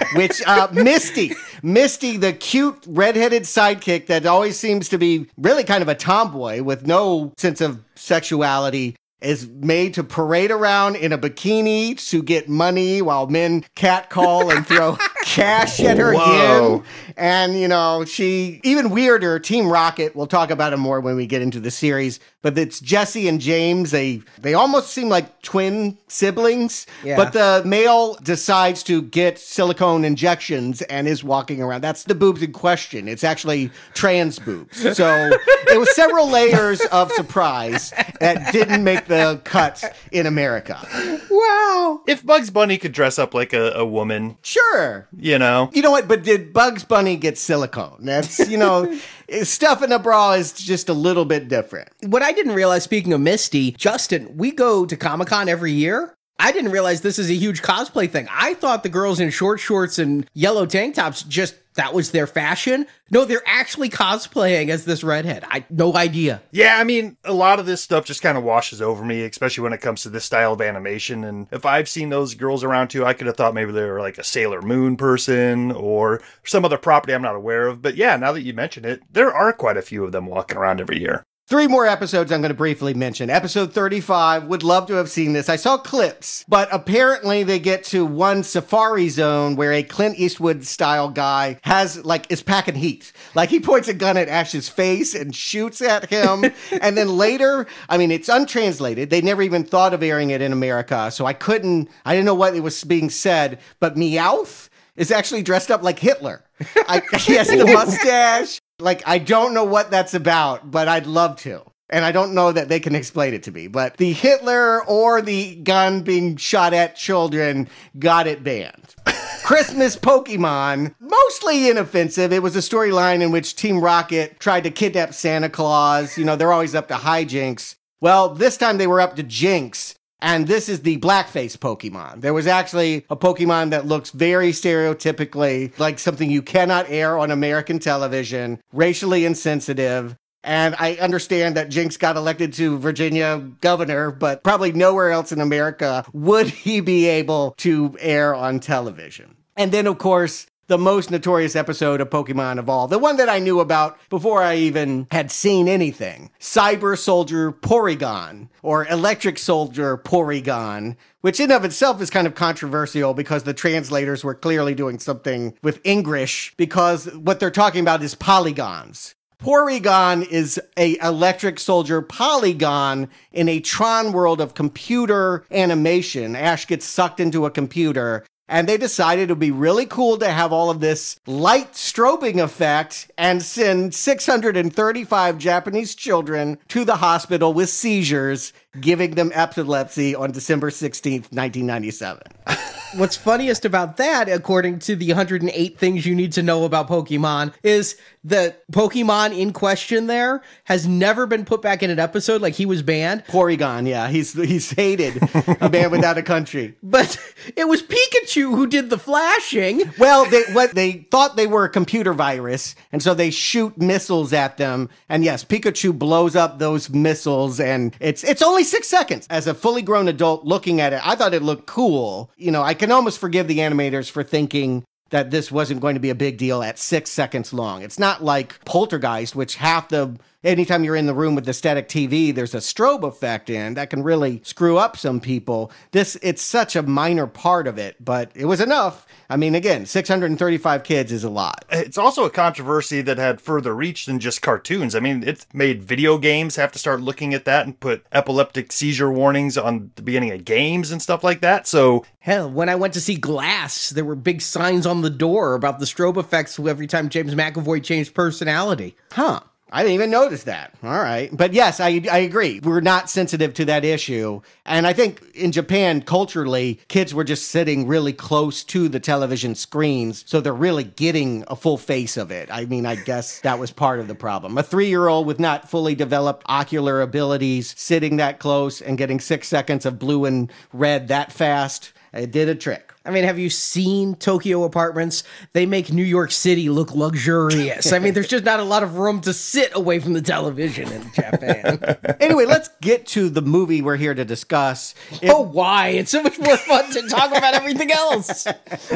which uh, Misty, Misty, the cute redheaded sidekick that always seems to be really kind of a tomboy with no sense of sexuality. Is made to parade around in a bikini to get money while men catcall and throw cash at her Whoa. And, you know, she, even weirder, Team Rocket, we'll talk about it more when we get into the series, but it's Jessie and James. They, they almost seem like twin siblings, Yeah. but the male decides to get silicone injections and is walking around. That's the boobs in question. It's actually trans boobs. So it was several layers of surprise that didn't make the cut in America. wow. If Bugs Bunny could dress up like a, a woman, Sure. you know, You know what? But did Bugs Bunny get silicone? That's, you know, stuff in a bra is just a little bit different. What I didn't realize, speaking of Misty, Justin, we go to Comic Con every year. I didn't realize this is a huge cosplay thing. I thought the girls in short shorts and yellow tank tops just that was their fashion. No, they're actually cosplaying as this redhead. I no idea. Yeah, I mean, a lot of this stuff just kind of washes over me, especially when it comes to this style of animation. And if I've seen those girls around too, I could have thought maybe they were like a Sailor Moon person or some other property I'm not aware of. But yeah, now that you mention it, there are quite a few of them walking around every year. Three more episodes I'm going to briefly mention. Episode 35, would love to have seen this. I saw clips, but apparently they get to one safari zone where a Clint Eastwood style guy has, like, is packing heat. Like, he points a gun at Ash's face and shoots at him. and then later, I mean, it's untranslated. They never even thought of airing it in America. So I couldn't, I didn't know what it was being said, but Meowth is actually dressed up like Hitler. I, he has the mustache. Like, I don't know what that's about, but I'd love to. And I don't know that they can explain it to me. But the Hitler or the gun being shot at children got it banned. Christmas Pokemon, mostly inoffensive. It was a storyline in which Team Rocket tried to kidnap Santa Claus. You know, they're always up to hijinks. Well, this time they were up to Jynx. And this is the blackface Pokemon. There was actually a Pokemon that looks very stereotypically like something you cannot air on American television, racially insensitive. And I understand that Jynx got elected to Virginia governor, but probably nowhere else in America would he be able to air on television. And then, of course, the most notorious episode of Pokemon of all. The one that I knew about before I even had seen anything Cyber Soldier Porygon, or Electric Soldier Porygon, which in of itself is kind of controversial because the translators were clearly doing something with English because what they're talking about is polygons. Porygon is a electric soldier polygon in a Tron world of computer animation. Ash gets sucked into a computer and they decided it would be really cool to have all of this light strobing effect and send 635 Japanese children to the hospital with seizures, giving them epilepsy on December 16th, 1997. what's funniest about that, according to the 108 things you need to know about Pokemon, is the Pokemon in question there has never been put back in an episode. Like he was banned. Porygon, yeah, he's he's hated. a man without a country. But it was Pikachu who did the flashing. Well, they what they thought they were a computer virus, and so they shoot missiles at them. And yes, Pikachu blows up those missiles, and it's it's only six seconds. As a fully grown adult looking at it, I thought it looked cool. You know, I can almost forgive the animators for thinking that this wasn't going to be a big deal at six seconds long. It's not like Poltergeist, which half the anytime you're in the room with the static TV, there's a strobe effect in that can really screw up some people. This it's such a minor part of it, but it was enough. I mean, again, 635 kids is a lot. It's also a controversy that had further reach than just cartoons. I mean, it's made video games have to start looking at that and put epileptic seizure warnings on the beginning of games and stuff like that. So, hell, when I went to see Glass, there were big signs on the door about the strobe effects every time James McAvoy changed personality. Huh. I didn't even notice that. All right. But yes, I, I agree. We're not sensitive to that issue. And I think in Japan, culturally, kids were just sitting really close to the television screens. So they're really getting a full face of it. I mean, I guess that was part of the problem. A three year old with not fully developed ocular abilities sitting that close and getting six seconds of blue and red that fast, it did a trick. I mean, have you seen Tokyo apartments? They make New York City look luxurious. I mean, there's just not a lot of room to sit away from the television in Japan. anyway, let's get to the movie we're here to discuss. It, oh, why? It's so much more fun to talk about everything else.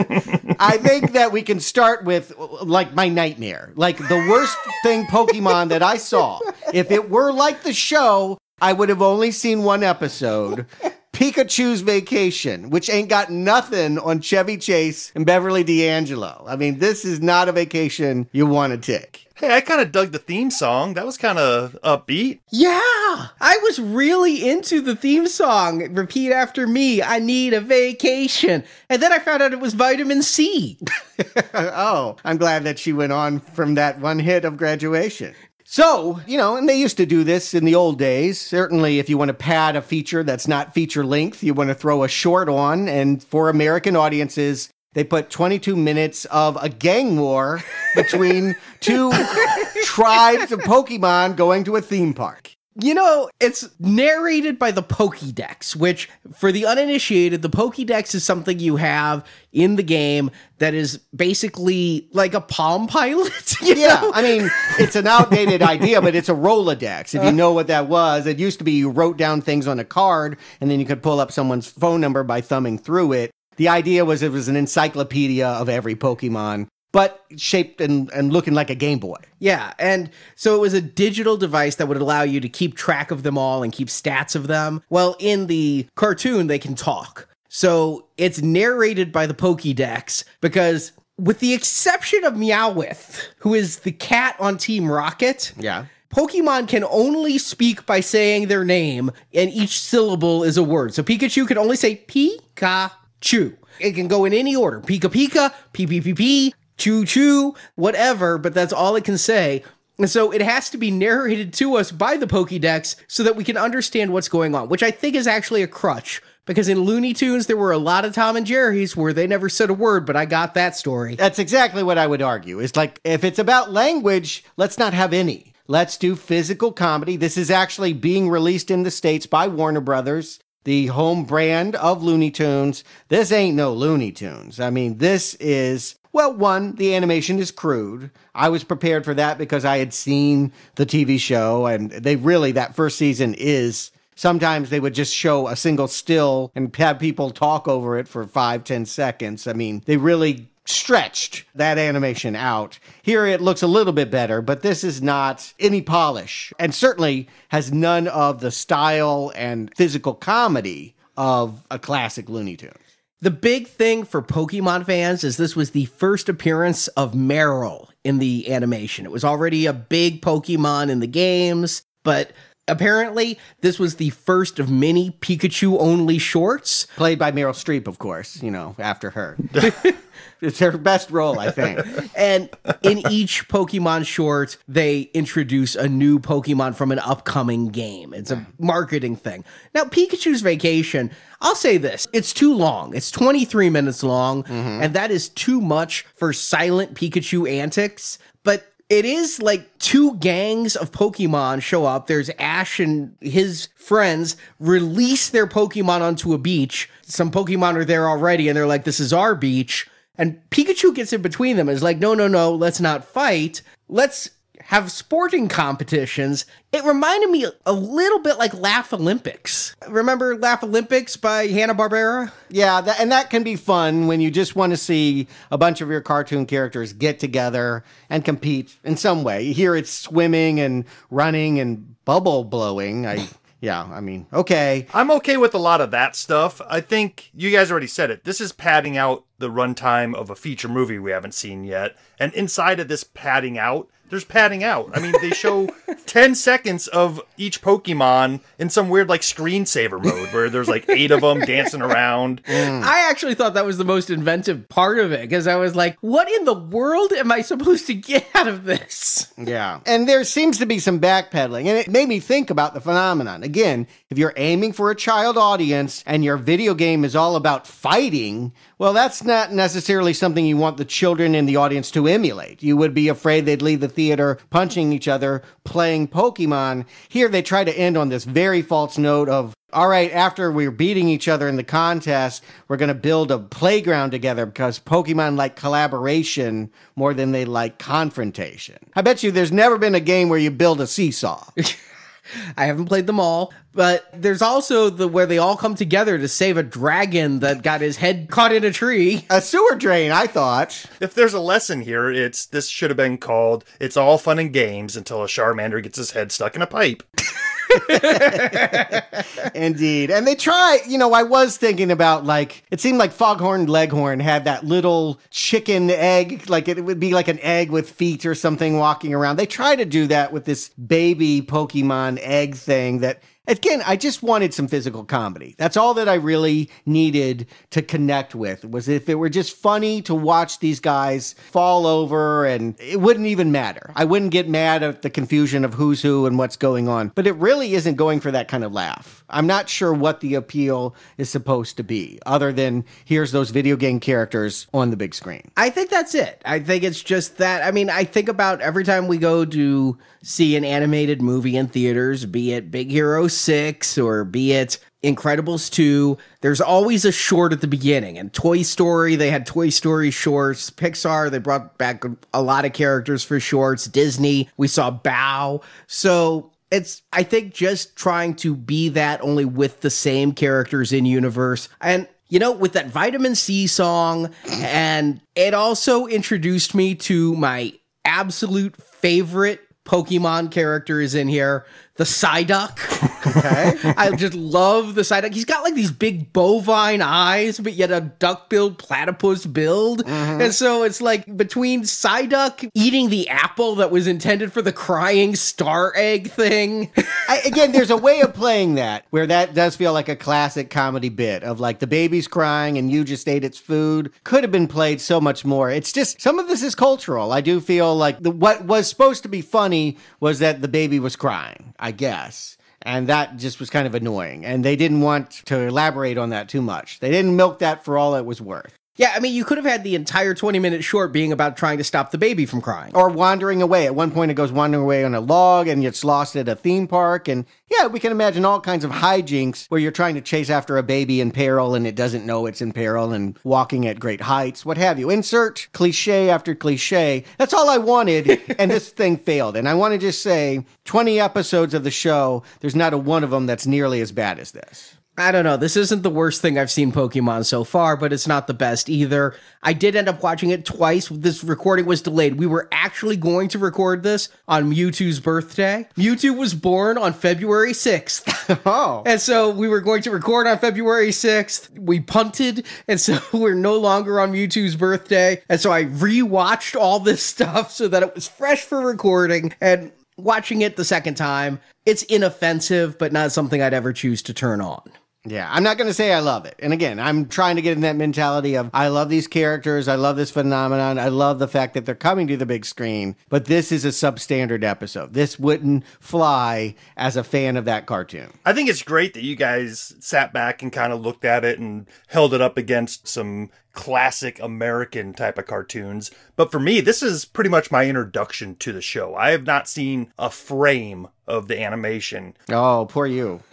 I think that we can start with like my nightmare. Like the worst thing Pokemon that I saw. If it were like the show, I would have only seen one episode. Pikachu's Vacation, which ain't got nothing on Chevy Chase and Beverly D'Angelo. I mean, this is not a vacation you want to take. Hey, I kind of dug the theme song. That was kind of upbeat. Yeah, I was really into the theme song. Repeat after me I need a vacation. And then I found out it was vitamin C. oh, I'm glad that she went on from that one hit of graduation. So, you know, and they used to do this in the old days. Certainly, if you want to pad a feature that's not feature length, you want to throw a short on. And for American audiences, they put 22 minutes of a gang war between two tribes of Pokemon going to a theme park. You know, it's narrated by the Pokédex, which, for the uninitiated, the Pokédex is something you have in the game that is basically like a Palm Pilot. yeah, know? I mean, it's an outdated idea, but it's a Rolodex. If you know what that was, it used to be you wrote down things on a card and then you could pull up someone's phone number by thumbing through it. The idea was it was an encyclopedia of every Pokemon but shaped and, and looking like a Game Boy. Yeah, and so it was a digital device that would allow you to keep track of them all and keep stats of them. Well, in the cartoon, they can talk. So it's narrated by the Pokédex because, with the exception of Meowth, who is the cat on Team Rocket. Yeah. Pokemon can only speak by saying their name, and each syllable is a word. So Pikachu can only say Pikachu. It can go in any order. Pika Pika, P P P P, choo choo, whatever, but that's all it can say. And so it has to be narrated to us by the Pokédex so that we can understand what's going on, which I think is actually a crutch. Because in Looney Tunes, there were a lot of Tom and Jerry's where they never said a word, but I got that story. That's exactly what I would argue. It's like, if it's about language, let's not have any. Let's do physical comedy. This is actually being released in the States by Warner Brothers, the home brand of Looney Tunes. This ain't no Looney Tunes. I mean, this is well, one, the animation is crude. I was prepared for that because I had seen the TV show, and they really, that first season is. Sometimes they would just show a single still and have people talk over it for five, ten seconds. I mean, they really stretched that animation out. Here it looks a little bit better, but this is not any polish and certainly has none of the style and physical comedy of a classic Looney Tunes. The big thing for Pokemon fans is this was the first appearance of Marill in the animation. It was already a big Pokemon in the games, but apparently this was the first of many Pikachu only shorts. Played by Meryl Streep, of course, you know, after her. it's her best role, I think. And in each Pokemon short, they introduce a new Pokemon from an upcoming game. It's a marketing thing. Now, Pikachu's Vacation, I'll say this it's too long. It's 23 minutes long, mm-hmm. and that is too much for silent Pikachu antics. But it is like two gangs of Pokemon show up. There's Ash and his friends release their Pokemon onto a beach. Some Pokemon are there already, and they're like, This is our beach. And Pikachu gets in between them and is like, No, no, no, let's not fight. Let's have sporting competitions. It reminded me a little bit like Laff-A-Lympics. Remember Laff-A-Lympics by Hanna-Barbera? Yeah, that, and that can be fun when you just want to see a bunch of your cartoon characters get together and compete in some way. Here it's swimming and running and bubble blowing. I yeah, I mean, okay. I'm okay with a lot of that stuff. I think you guys already said it. This is padding out the runtime of a feature movie we haven't seen yet. And inside of this padding out, there's padding out. I mean, they show 10 seconds of each Pokemon in some weird, like, screensaver mode where there's like eight of them dancing around. Mm. I actually thought that was the most inventive part of it because I was like, what in the world am I supposed to get out of this? Yeah. And there seems to be some backpedaling, and it made me think about the phenomenon. Again, if you're aiming for a child audience and your video game is all about fighting, well, that's not necessarily something you want the children in the audience to emulate. You would be afraid they'd leave the theater punching each other, playing Pokemon. Here, they try to end on this very false note of, all right, after we're beating each other in the contest, we're going to build a playground together because Pokemon like collaboration more than they like confrontation. I bet you there's never been a game where you build a seesaw. I haven't played them all, but there's also the where they all come together to save a dragon that got his head caught in a tree. A sewer drain, I thought. If there's a lesson here, it's this should have been called It's All Fun and Games until a Charmander gets his head stuck in a pipe. Indeed. And they try, you know, I was thinking about like, it seemed like Foghorn Leghorn had that little chicken egg, like it would be like an egg with feet or something walking around. They try to do that with this baby Pokemon egg thing that Again, I just wanted some physical comedy. That's all that I really needed to connect with. Was if it were just funny to watch these guys fall over and it wouldn't even matter. I wouldn't get mad at the confusion of who's who and what's going on. But it really isn't going for that kind of laugh. I'm not sure what the appeal is supposed to be other than here's those video game characters on the big screen. I think that's it. I think it's just that. I mean, I think about every time we go to see an animated movie in theaters, be it Big Hero 6 or be it Incredibles 2, there's always a short at the beginning. And Toy Story, they had Toy Story shorts. Pixar, they brought back a lot of characters for shorts. Disney, we saw Bao. So it's I think just trying to be that only with the same characters in universe. And you know, with that vitamin C song, and it also introduced me to my absolute favorite Pokemon characters in here. The Psyduck. Okay. I just love the Psyduck. He's got like these big bovine eyes, but yet a duck-billed platypus build. Mm-hmm. And so it's like between Psyduck eating the apple that was intended for the crying star egg thing. I, again, there's a way of playing that where that does feel like a classic comedy bit of like the baby's crying and you just ate its food. Could have been played so much more. It's just some of this is cultural. I do feel like the, what was supposed to be funny was that the baby was crying, I guess. And that just was kind of annoying. And they didn't want to elaborate on that too much. They didn't milk that for all it was worth. Yeah, I mean, you could have had the entire 20 minute short being about trying to stop the baby from crying. Or wandering away. At one point, it goes wandering away on a log and gets lost at a theme park. And yeah, we can imagine all kinds of hijinks where you're trying to chase after a baby in peril and it doesn't know it's in peril and walking at great heights, what have you. Insert cliche after cliche. That's all I wanted. and this thing failed. And I want to just say 20 episodes of the show, there's not a one of them that's nearly as bad as this. I don't know. This isn't the worst thing I've seen Pokemon so far, but it's not the best either. I did end up watching it twice. This recording was delayed. We were actually going to record this on Mewtwo's birthday. Mewtwo was born on February 6th. Oh. And so we were going to record on February 6th. We punted, and so we're no longer on Mewtwo's birthday. And so I rewatched all this stuff so that it was fresh for recording. And watching it the second time, it's inoffensive, but not something I'd ever choose to turn on. Yeah, I'm not going to say I love it. And again, I'm trying to get in that mentality of I love these characters, I love this phenomenon, I love the fact that they're coming to the big screen, but this is a substandard episode. This wouldn't fly as a fan of that cartoon. I think it's great that you guys sat back and kind of looked at it and held it up against some classic American type of cartoons. But for me, this is pretty much my introduction to the show. I have not seen a frame of the animation. Oh, poor you.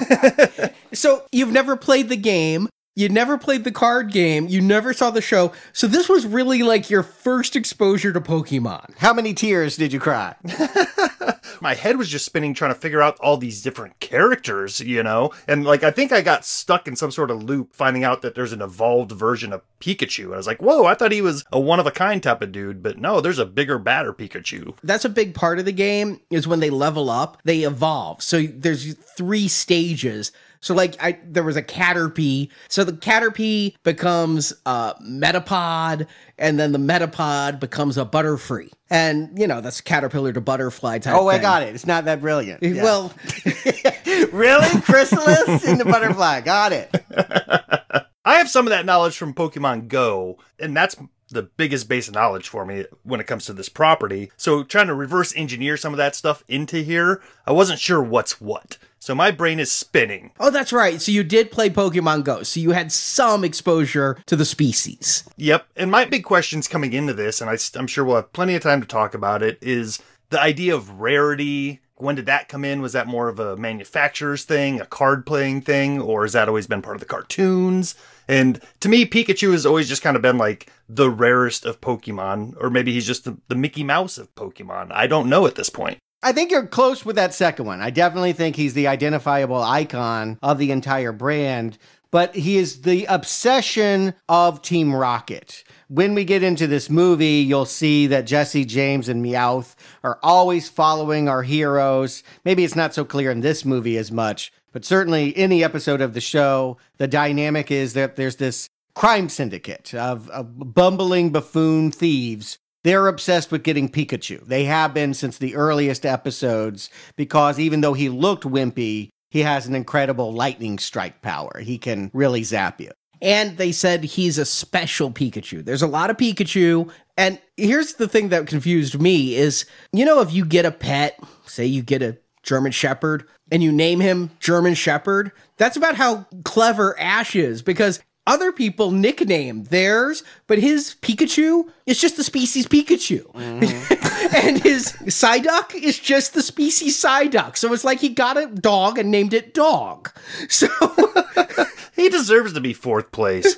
so you've never played the game. You never played the card game. You never saw the show. So this was really like your first exposure to Pokemon. How many tears did you cry? My head was just spinning trying to figure out all these different characters, you know? And like, I think I got stuck in some sort of loop finding out that there's an evolved version of Pikachu. And I was like, whoa, I thought he was a one of a kind type of dude, but no, there's a bigger, badder Pikachu. That's a big part of the game is when they level up, they evolve. So there's three stages so like I there was a Caterpie. So the Caterpie becomes a Metapod, and then the Metapod becomes a Butterfree. And you know, that's caterpillar to butterfly type. Oh, thing. I got it. It's not that brilliant. Yeah. Well Really? Chrysalis in the butterfly. Got it. I have some of that knowledge from Pokemon Go, and that's the biggest base of knowledge for me when it comes to this property. So trying to reverse engineer some of that stuff into here, I wasn't sure what's what. So my brain is spinning. Oh, that's right. So you did play Pokemon Go. So you had some exposure to the species. Yep. And my big questions coming into this, and I, I'm sure we'll have plenty of time to talk about it, is the idea of rarity. When did that come in? Was that more of a manufacturer's thing, a card playing thing, or has that always been part of the cartoons? And to me, Pikachu has always just kind of been like the rarest of Pokemon, or maybe he's just the, the Mickey Mouse of Pokemon. I don't know at this point. I think you're close with that second one. I definitely think he's the identifiable icon of the entire brand, but he is the obsession of Team Rocket. When we get into this movie, you'll see that Jessie James and Meowth are always following our heroes. Maybe it's not so clear in this movie as much, but certainly any episode of the show, the dynamic is that there's this crime syndicate of, of bumbling buffoon thieves they're obsessed with getting Pikachu. They have been since the earliest episodes because even though he looked wimpy, he has an incredible lightning strike power. He can really zap you. And they said he's a special Pikachu. There's a lot of Pikachu. And here's the thing that confused me is, you know, if you get a pet, say you get a German Shepherd, and you name him German Shepherd, that's about how clever Ash is because other people nickname theirs, but his Pikachu is just the species Pikachu. Mm-hmm. and his Psyduck is just the species Psyduck. So it's like he got a dog and named it Dog. So he deserves to be fourth place.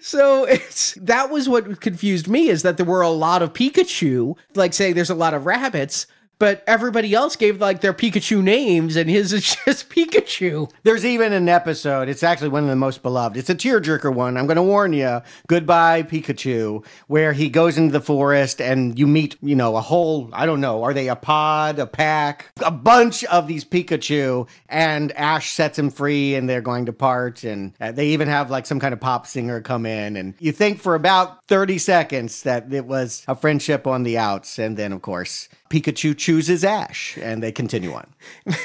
so it's that was what confused me is that there were a lot of Pikachu, like say there's a lot of rabbits, but everybody else gave like their Pikachu names, and his is just Pikachu. There's even an episode. It's actually one of the most beloved. It's a tearjerker one. I'm going to warn you. Goodbye, Pikachu, where he goes into the forest and you meet, you know, a whole. I don't know. Are they a pod, a pack, a bunch of these Pikachu? And Ash sets him free, and they're going to part. And uh, they even have like some kind of pop singer come in, and you think for about 30 seconds that it was a friendship on the outs, and then of course Pikachu chooses Ash, and they continue on.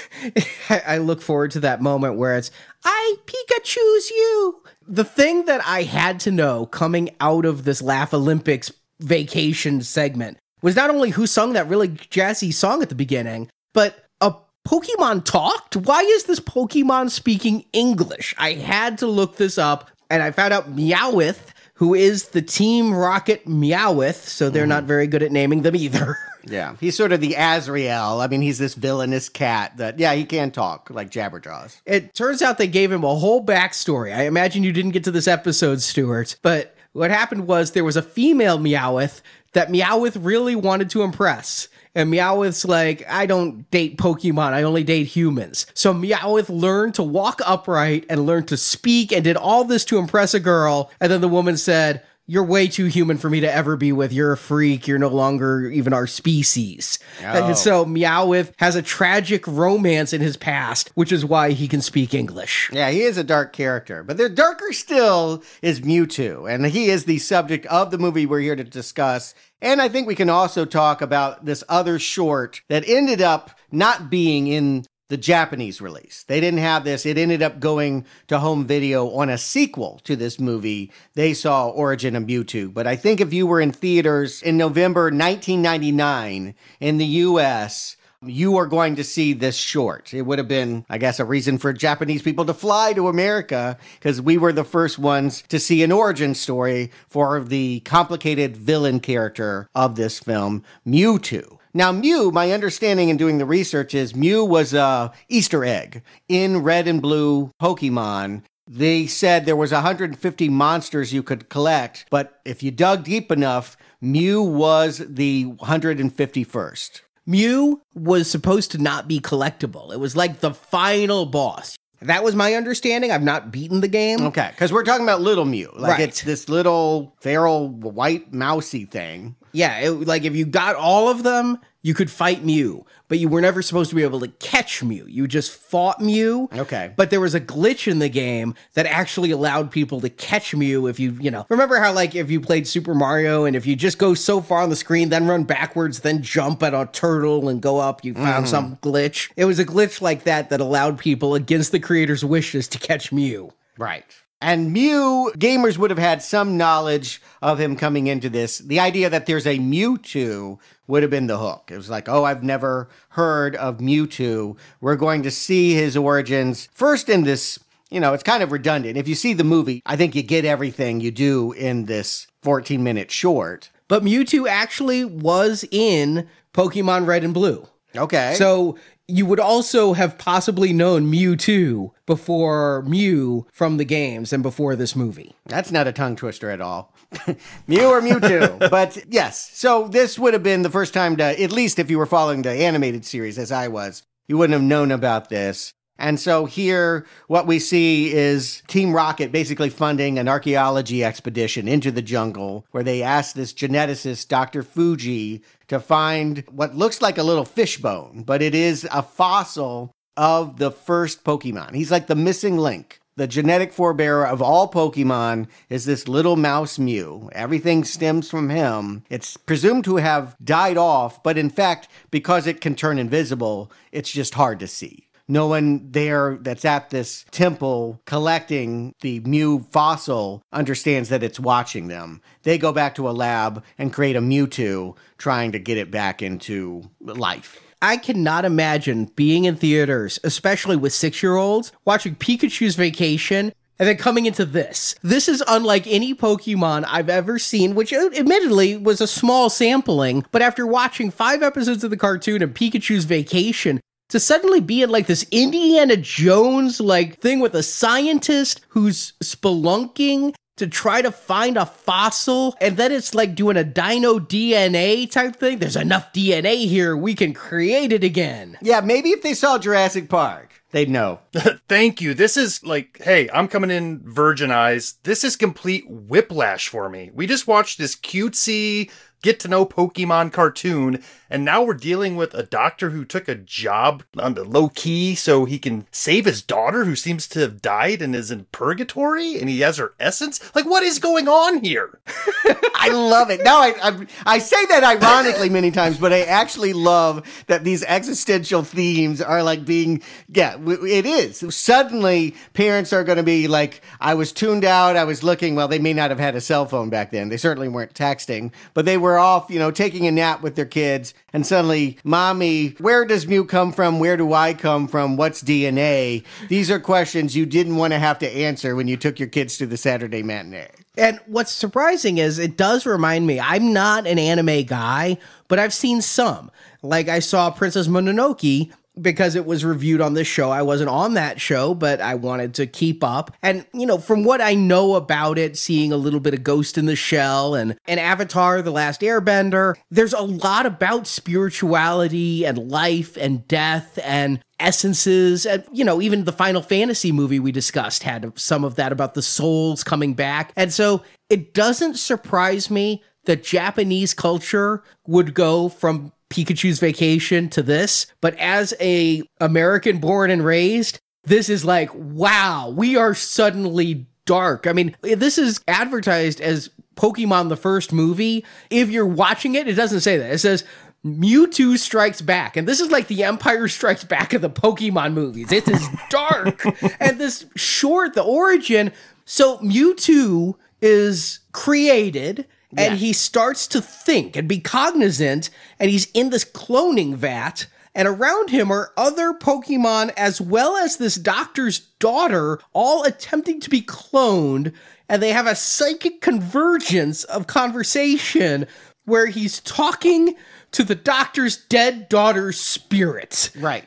I look forward to that moment where it's I Pikachu's you. The thing that I had to know coming out of this Laff-A-Lympics vacation segment was not only who sung that really jazzy song at the beginning, but a Pokemon talked. Why is this Pokemon speaking English? I had to look this up, and I found out Meowth, who is the Team Rocket Meowth, so they're mm-hmm. not very good at naming them either. Yeah, he's sort of the Azrael. I mean, he's this villainous cat that, yeah, he can talk like Jabberjaws. It turns out they gave him a whole backstory. I imagine you didn't get to this episode, Stuart, but what happened was there was a female Meowth that Meowth really wanted to impress. And Meowth's like, I don't date Pokemon, I only date humans. So Meowth learned to walk upright and learned to speak and did all this to impress a girl. And then the woman said, you're way too human for me to ever be with. You're a freak. You're no longer even our species. Oh. And so Meowth has a tragic romance in his past, which is why he can speak English. Yeah, he is a dark character, but the darker still is Mewtwo, and he is the subject of the movie we're here to discuss. And I think we can also talk about this other short that ended up not being in the Japanese release. They didn't have this. It ended up going to home video on a sequel to this movie. They saw Origin of Mewtwo. But I think if you were in theaters in November 1999 in the US, you are going to see this short. It would have been, I guess, a reason for Japanese people to fly to America because we were the first ones to see an origin story for the complicated villain character of this film, Mewtwo. Now, Mew, my understanding in doing the research is Mew was a Easter egg in Red and Blue Pokemon. They said there was 150 monsters you could collect, but if you dug deep enough, Mew was the 151st. Mew was supposed to not be collectible. It was like the final boss. That was my understanding. I've not beaten the game. Okay, because we're talking about little Mew. Like Right. it's this little feral white mousy thing. Yeah, it, like if you got all of them, you could fight Mew, but you were never supposed to be able to catch Mew. You just fought Mew. Okay. But there was a glitch in the game that actually allowed people to catch Mew if you, you know, remember how like if you played Super Mario and if you just go so far on the screen, then run backwards, then jump at a turtle and go up, you found Mhm. some glitch. It was a glitch like that that allowed people against the creator's wishes to catch Mew. Right. And Mew, gamers would have had some knowledge of him coming into this. The idea that there's a Mewtwo would have been the hook. It was like, oh, I've never heard of Mewtwo. We're going to see his origins first in this, you know, it's kind of redundant. If you see the movie, I think you get everything you do in this 14 minute short. But Mewtwo actually was in Pokemon Red and Blue. Okay. So you would also have possibly known Mewtwo before Mew from the games and before this movie. That's not a tongue twister at all. Mew or Mewtwo. but yes, so this would have been the first time to, at least if you were following the animated series as I was, you wouldn't have known about this. And so here, what we see is Team Rocket basically funding an archaeology expedition into the jungle where they ask this geneticist, Dr. Fuji, to find what looks like a little fishbone, but it is a fossil of the first Pokemon. He's like the missing link. The genetic forebearer of all Pokemon is this little mouse Mew. Everything stems from him. It's presumed to have died off, but in fact, because it can turn invisible, it's just hard to see. No one there that's at this temple collecting the Mew fossil understands that it's watching them. They go back to a lab and create a Mewtwo, trying to get it back into life. I cannot imagine being in theaters, especially with six year olds, watching Pikachu's Vacation. And then coming into this. This is unlike any Pokemon I've ever seen, which uh, admittedly was a small sampling. But after watching five episodes of the cartoon and Pikachu's Vacation, to suddenly be in like this Indiana Jones like thing with a scientist who's spelunking to try to find a fossil and then it's like doing a dino DNA type thing. There's enough DNA here, we can create it again. Yeah, maybe if they saw Jurassic Park, they'd know. Thank you. This is like, hey, I'm coming in virgin eyes. This is complete whiplash for me. We just watched this cutesy get to know Pokemon cartoon, and now we're dealing with a doctor who took a job on the low key so he can save his daughter who seems to have died and is in purgatory and he has her essence. Like, what is going on here? I love it. Now I, I I say that ironically many times, but I actually love that these existential themes are like being yeah, it is. Suddenly parents are going to be like I was tuned out, I was looking, well they may not have had a cell phone back then. They certainly weren't texting, but they were off, you know, taking a nap with their kids and suddenly, "Mommy, where does Mew come from? Where do I come from? What's DNA?" These are questions you didn't want to have to answer when you took your kids to the Saturday matinee. And what's surprising is it does remind me, I'm not an anime guy, but I've seen some. Like I saw Princess Mononoke because it was reviewed on this show. I wasn't on that show, but I wanted to keep up. And, you know, from what I know about it, seeing a little bit of Ghost in the Shell and, and Avatar, The Last Airbender, there's a lot about spirituality and life and death and essences and you know even the final fantasy movie we discussed had some of that about the souls coming back and so it doesn't surprise me that Japanese culture would go from Pikachu's vacation to this, but as a American born and raised, this is like, wow, we are suddenly dark. I mean, this is advertised as Pokemon the first movie. If you're watching it, it doesn't say that. It says Mewtwo Strikes Back. And this is like the Empire Strikes Back of the Pokemon movies. It is dark. and this short, the origin. So Mewtwo is created and Yes. he starts to think and be cognizant, and he's in this cloning vat. And around him are other Pokemon, as well as this doctor's daughter, all attempting to be cloned. And they have a psychic convergence of conversation where he's talking to the doctor's dead daughter's spirit. Right.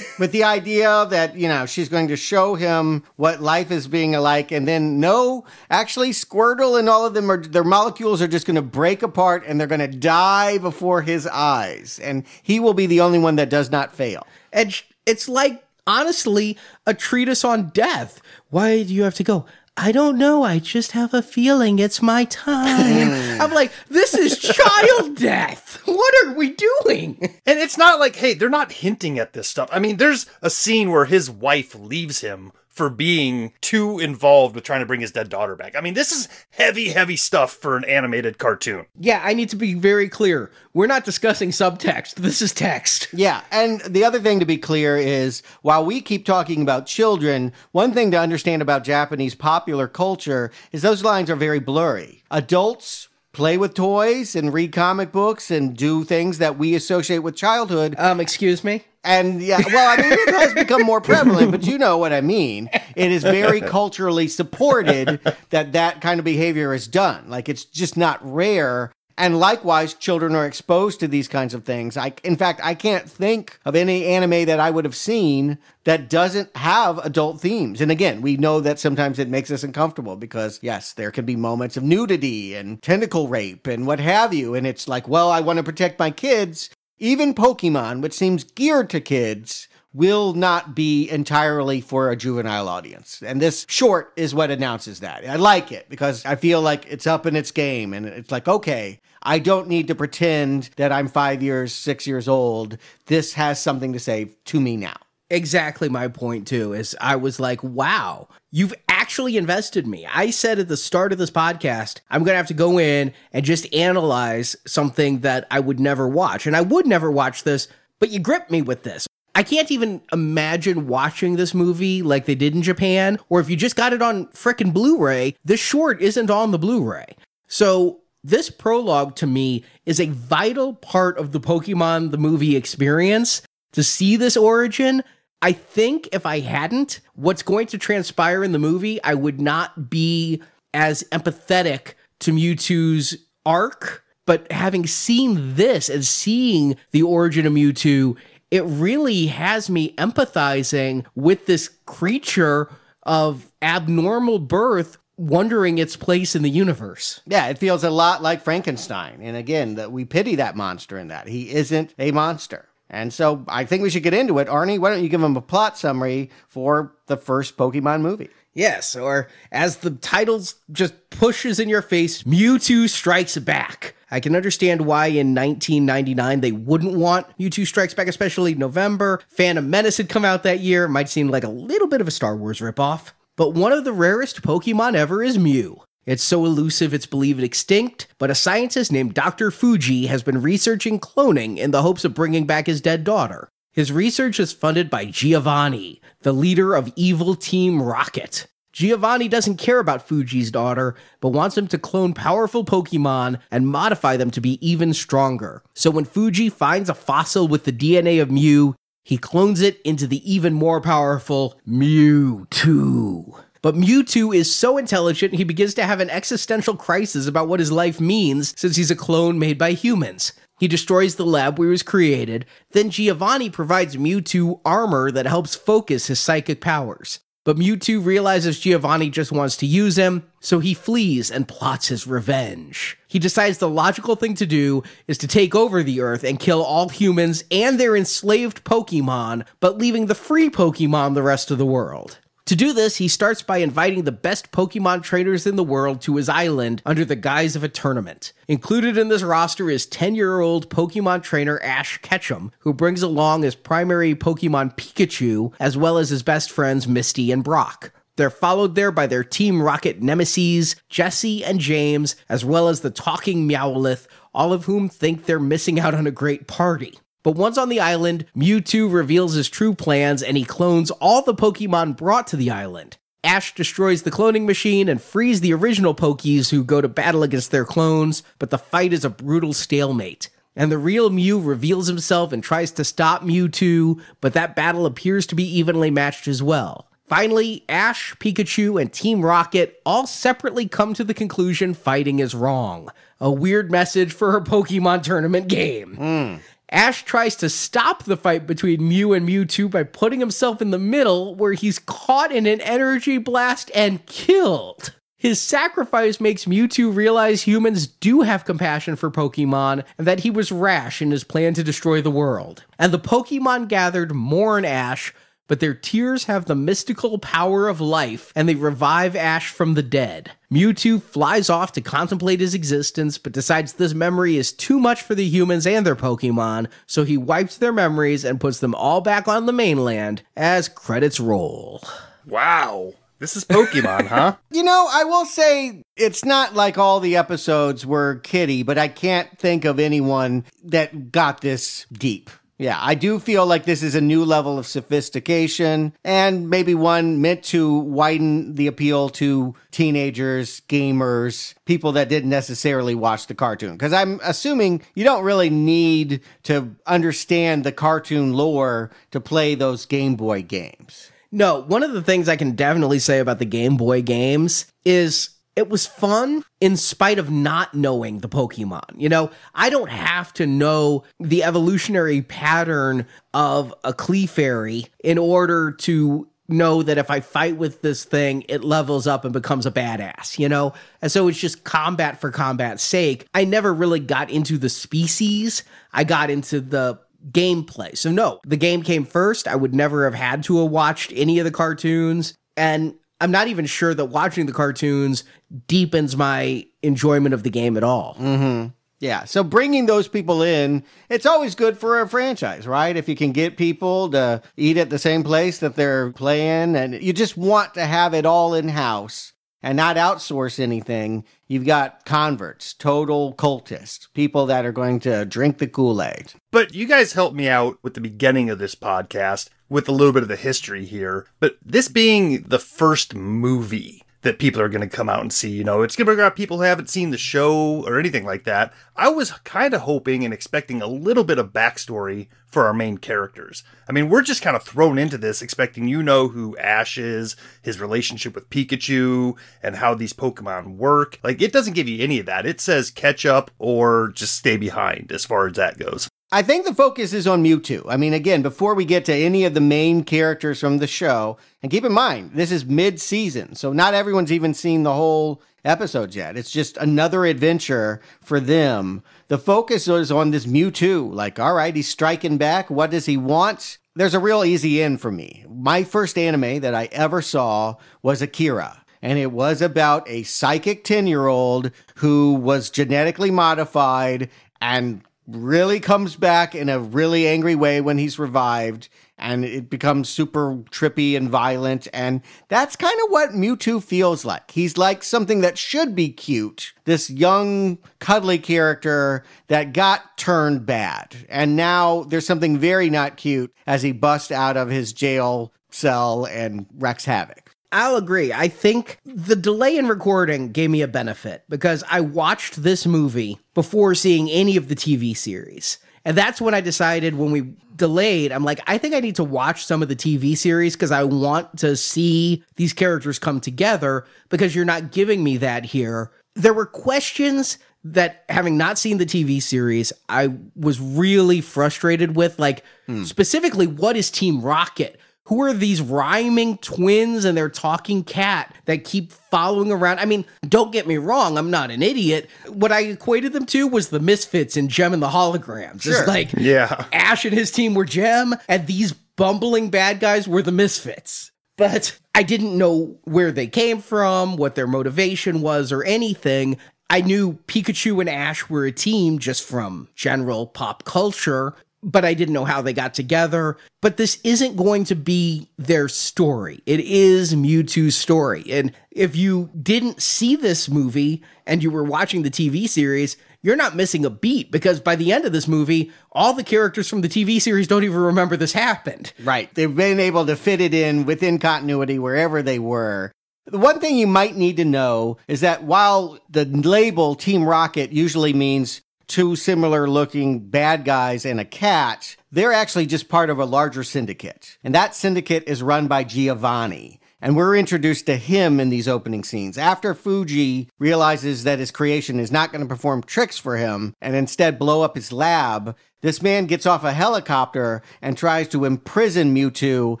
With the idea that, you know, she's going to show him what life is being like. And then, no, actually, Squirtle and all of them are, their molecules are just going to break apart and they're going to die before his eyes. And he will be the only one that does not fail. And it's like, honestly, a treatise on death. Why do you have to go? I don't know. I just have a feeling it's my time. I'm like, this is child death. What are we doing? And it's not like, hey, they're not hinting at this stuff. I mean, there's a scene where his wife leaves him for being too involved with trying to bring his dead daughter back. I mean, this is heavy, heavy stuff for an animated cartoon. Yeah, I need to be very clear. We're not discussing subtext. This is text. Yeah, and the other thing to be clear is while we keep talking about children, one thing to understand about Japanese popular culture is those lines are very blurry. Adults play with toys and read comic books and do things that we associate with childhood. Um, excuse me? And yeah, well, I mean, it has become more prevalent, but you know what I mean. It is very culturally supported that that kind of behavior is done. Like it's just not rare. And likewise, children are exposed to these kinds of things. I, in fact, I can't think of any anime that I would have seen that doesn't have adult themes. And again, we know that sometimes it makes us uncomfortable because, yes, there can be moments of nudity and tentacle rape and what have you. And it's like, well, I want to protect my kids. Even Pokemon, which seems geared to kids, will not be entirely for a juvenile audience. And this short is what announces that. I like it because I feel like it's up in its game and it's like, okay, I don't need to pretend that I'm five years, six years old. This has something to say to me now. Exactly my point too is I was like, wow, you've actually invested me. I said at the start of this podcast, I'm going to have to go in and just analyze something that I would never watch. And I would never watch this, but you gripped me with this. I can't even imagine watching this movie like they did in Japan, or if you just got it on frickin' Blu ray, this short isn't on the Blu ray. So, this prologue to me is a vital part of the Pokemon the movie experience. To see this origin, I think if I hadn't, what's going to transpire in the movie, I would not be as empathetic to Mewtwo's arc. But having seen this and seeing the origin of Mewtwo, it really has me empathizing with this creature of abnormal birth wondering its place in the universe. Yeah, it feels a lot like Frankenstein. And again, that we pity that monster in that. He isn't a monster. And so I think we should get into it. Arnie, why don't you give him a plot summary for the first Pokemon movie? Yes, or as the titles just pushes in your face, Mewtwo Strikes Back. I can understand why in 1999 they wouldn't want Mewtwo Strikes Back, especially November. Phantom Menace had come out that year. Might seem like a little bit of a Star Wars ripoff. But one of the rarest Pokemon ever is Mew. It's so elusive it's believed extinct, but a scientist named Dr. Fuji has been researching cloning in the hopes of bringing back his dead daughter. His research is funded by Giovanni, the leader of Evil Team Rocket. Giovanni doesn't care about Fuji's daughter, but wants him to clone powerful Pokemon and modify them to be even stronger. So when Fuji finds a fossil with the DNA of Mew, he clones it into the even more powerful Mewtwo. But Mewtwo is so intelligent, he begins to have an existential crisis about what his life means since he's a clone made by humans. He destroys the lab where he was created, then Giovanni provides Mewtwo armor that helps focus his psychic powers. But Mewtwo realizes Giovanni just wants to use him, so he flees and plots his revenge. He decides the logical thing to do is to take over the Earth and kill all humans and their enslaved Pokemon, but leaving the free Pokemon the rest of the world. To do this, he starts by inviting the best Pokemon trainers in the world to his island under the guise of a tournament. Included in this roster is 10 year old Pokemon trainer Ash Ketchum, who brings along his primary Pokemon Pikachu, as well as his best friends Misty and Brock. They're followed there by their Team Rocket nemesis, Jessie and James, as well as the talking Meowth, all of whom think they're missing out on a great party. But once on the island, Mewtwo reveals his true plans and he clones all the Pokemon brought to the island. Ash destroys the cloning machine and frees the original Pokies who go to battle against their clones, but the fight is a brutal stalemate. And the real Mew reveals himself and tries to stop Mewtwo, but that battle appears to be evenly matched as well. Finally, Ash, Pikachu, and Team Rocket all separately come to the conclusion fighting is wrong. A weird message for a Pokemon tournament game. Hmm. Ash tries to stop the fight between Mew and Mewtwo by putting himself in the middle, where he's caught in an energy blast and killed. His sacrifice makes Mewtwo realize humans do have compassion for Pokemon and that he was rash in his plan to destroy the world. And the Pokemon gathered mourn Ash, but their tears have the mystical power of life and they revive Ash from the dead. Mewtwo flies off to contemplate his existence, but decides this memory is too much for the humans and their Pokemon, so he wipes their memories and puts them all back on the mainland as credits roll. Wow. This is Pokemon, huh? You know, I will say it's not like all the episodes were kitty, but I can't think of anyone that got this deep. Yeah, I do feel like this is a new level of sophistication and maybe one meant to widen the appeal to teenagers, gamers, people that didn't necessarily watch the cartoon. Because I'm assuming you don't really need to understand the cartoon lore to play those Game Boy games. No, one of the things I can definitely say about the Game Boy games is it was fun in spite of not knowing the Pokemon. You know, I don't have to know the evolutionary pattern of a Clefairy in order to know that if I fight with this thing, it levels up and becomes a badass, you know? And so it's just combat for combat's sake. I never really got into the species, I got into the gameplay. So, no, the game came first. I would never have had to have watched any of the cartoons. And I'm not even sure that watching the cartoons deepens my enjoyment of the game at all. Mm-hmm. Yeah. So bringing those people in, it's always good for a franchise, right? If you can get people to eat at the same place that they're playing, and you just want to have it all in house and not outsource anything, you've got converts, total cultists, people that are going to drink the Kool Aid. But you guys helped me out with the beginning of this podcast with a little bit of the history here. But this being the first movie that people are going to come out and see, you know, it's going to bring out people who haven't seen the show or anything like that. I was kind of hoping and expecting a little bit of backstory for our main characters. I mean, we're just kind of thrown into this expecting you know who Ash is, his relationship with Pikachu, and how these Pokemon work. Like, it doesn't give you any of that. It says catch up or just stay behind as far as that goes. I think the focus is on Mewtwo. I mean, again, before we get to any of the main characters from the show, and keep in mind, this is mid season, so not everyone's even seen the whole episodes yet. It's just another adventure for them. The focus is on this Mewtwo. Like, all right, he's striking back. What does he want? There's a real easy in for me. My first anime that I ever saw was Akira and it was about a psychic 10 year old who was genetically modified and really comes back in a really angry way when he's revived and it becomes super trippy and violent and that's kind of what Mewtwo feels like. He's like something that should be cute. This young cuddly character that got turned bad. And now there's something very not cute as he busts out of his jail cell and wrecks havoc. I'll agree. I think the delay in recording gave me a benefit because I watched this movie before seeing any of the TV series. And that's when I decided when we delayed, I'm like, I think I need to watch some of the TV series because I want to see these characters come together because you're not giving me that here. There were questions that having not seen the TV series, I was really frustrated with. Like, hmm. specifically, what is Team Rocket? Who are these rhyming twins and their talking cat that keep following around? I mean, don't get me wrong, I'm not an idiot. What I equated them to was the Misfits in Jem and the Holograms. Sure. It's like Yeah. Ash and his team were Jem, and these bumbling bad guys were the Misfits. but I didn't know where they came from, what their motivation was, or anything. I knew Pikachu and Ash were a team just from general pop culture, but I didn't know how they got together. But this isn't going to be their story. It is Mewtwo's story. And if you didn't see this movie and you were watching the TV series, you're not missing a beat because by the end of this movie, all the characters from the TV series don't even remember this happened. Right. They've been able to fit it in within continuity wherever they were. The one thing you might need to know is that while the label Team Rocket usually means two similar looking bad guys and a cat, they're actually just part of a larger syndicate. And that syndicate is run by Giovanni. And we're introduced to him in these opening scenes. After Fuji realizes that his creation is not going to perform tricks for him and instead blow up his lab, this man gets off a helicopter and tries to imprison Mewtwo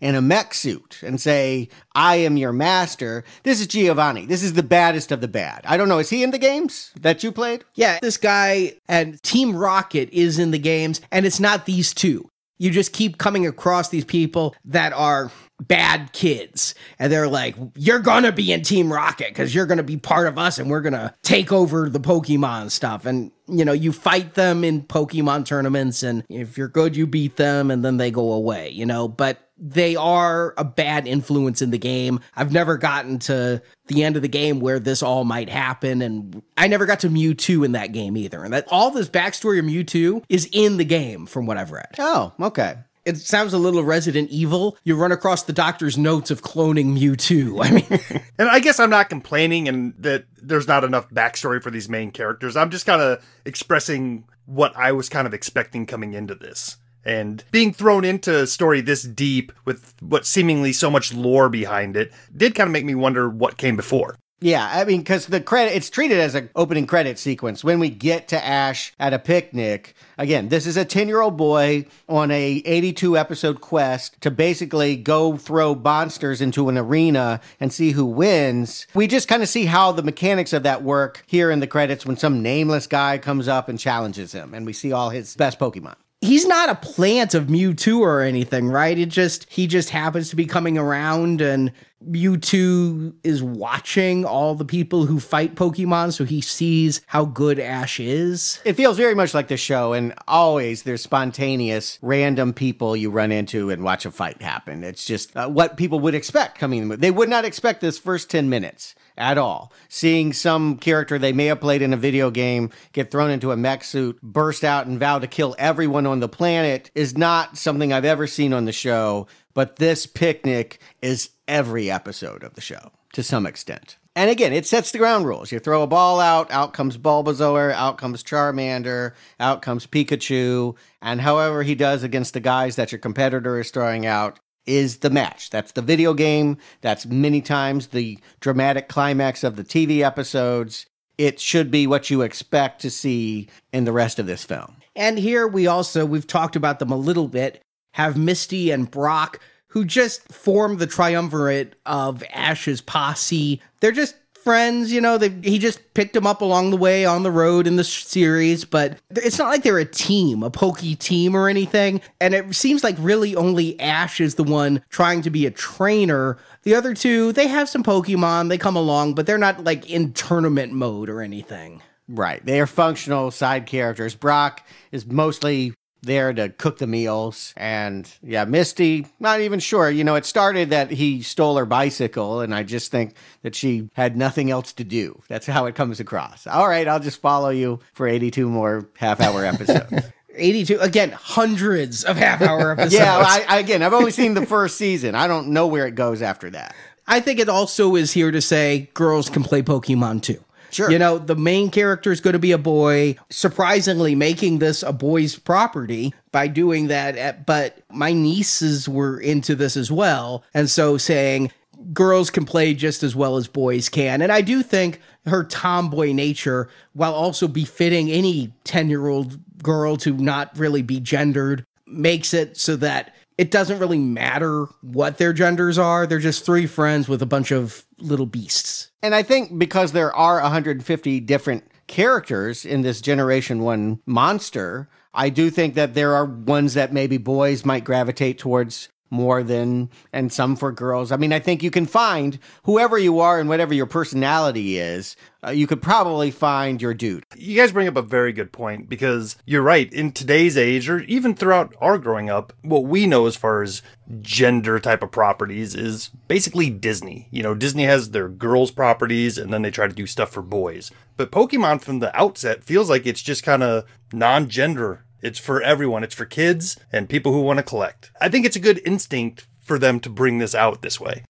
in a mech suit and say, I am your master. This is Giovanni. This is the baddest of the bad. I don't know. Is he in the games that you played? Yeah, this guy and Team Rocket is in the games, and it's not these two. You just keep coming across these people that are bad kids. And they're like you're gonna be in team rocket because you're gonna be part of us and we're gonna take over the pokemon stuff. And you know you fight them in pokemon tournaments and if you're good you beat them and then they go away you know? But they are a bad influence in the game. I've never gotten to the end of the game where this all might happen and i never got to mewtwo in that game either. And that all this backstory of mewtwo is in the game from what i've read. Oh, okay it sounds a little Resident Evil. You run across the doctor's notes of cloning Mewtwo. I mean, and I guess I'm not complaining and that there's not enough backstory for these main characters. I'm just kind of expressing what I was kind of expecting coming into this. And being thrown into a story this deep with what seemingly so much lore behind it did kind of make me wonder what came before. Yeah, I mean, because the credit, it's treated as an opening credit sequence. When we get to Ash at a picnic, again, this is a 10 year old boy on a 82 episode quest to basically go throw monsters into an arena and see who wins. We just kind of see how the mechanics of that work here in the credits when some nameless guy comes up and challenges him, and we see all his best Pokemon he's not a plant of Mewtwo or anything, right? It just he just happens to be coming around and Mewtwo is watching all the people who fight Pokemon, so he sees how good Ash is. It feels very much like the show, and always there's spontaneous, random people you run into and watch a fight happen. It's just uh, what people would expect coming. They would not expect this first 10 minutes at all. Seeing some character they may have played in a video game get thrown into a mech suit, burst out, and vow to kill everyone on the planet is not something I've ever seen on the show. But this picnic is every episode of the show to some extent. And again, it sets the ground rules. You throw a ball out, out comes Bulbasaur, out comes Charmander, out comes Pikachu, and however he does against the guys that your competitor is throwing out is the match. That's the video game. That's many times the dramatic climax of the TV episodes. It should be what you expect to see in the rest of this film. And here we also, we've talked about them a little bit, have Misty and Brock who just form the triumvirate of Ash's posse. They're just friends, you know. He just picked them up along the way on the road in the series, but it's not like they're a team, a pokey team or anything. And it seems like really only Ash is the one trying to be a trainer. The other two, they have some Pokemon, they come along, but they're not like in tournament mode or anything. Right. They are functional side characters. Brock is mostly there to cook the meals. And yeah, Misty, not even sure. You know, it started that he stole her bicycle, and I just think that she had nothing else to do. That's how it comes across. All right, I'll just follow you for 82 more half hour episodes. 82 again hundreds of half hour episodes yeah I, I, again i've only seen the first season i don't know where it goes after that i think it also is here to say girls can play pokemon too Sure. You know, the main character is going to be a boy, surprisingly making this a boy's property by doing that. Eh, but my nieces were into this as well. And so saying, girls can play just as well as boys can. And I do think her tomboy nature, while also befitting any 10 year old girl to not really be gendered, makes it so that it doesn't really matter what their genders are. They're just three friends with a bunch of little beasts. And I think because there are 150 different characters in this Generation 1 monster, I do think that there are ones that maybe boys might gravitate towards more than, and some for girls. I mean, I think you can find whoever you are and whatever your personality is, uh, you could probably find your dude. You guys bring up a very good point because you're right. In today's age, or even throughout our growing up, what we know as far as gender type of properties is basically Disney. You know, Disney has their girls' properties and then they try to do stuff for boys. But Pokemon from the outset feels like it's just kind of non gender it's for everyone. It's for kids and people who want to collect. I think it's a good instinct for them to bring this out this way.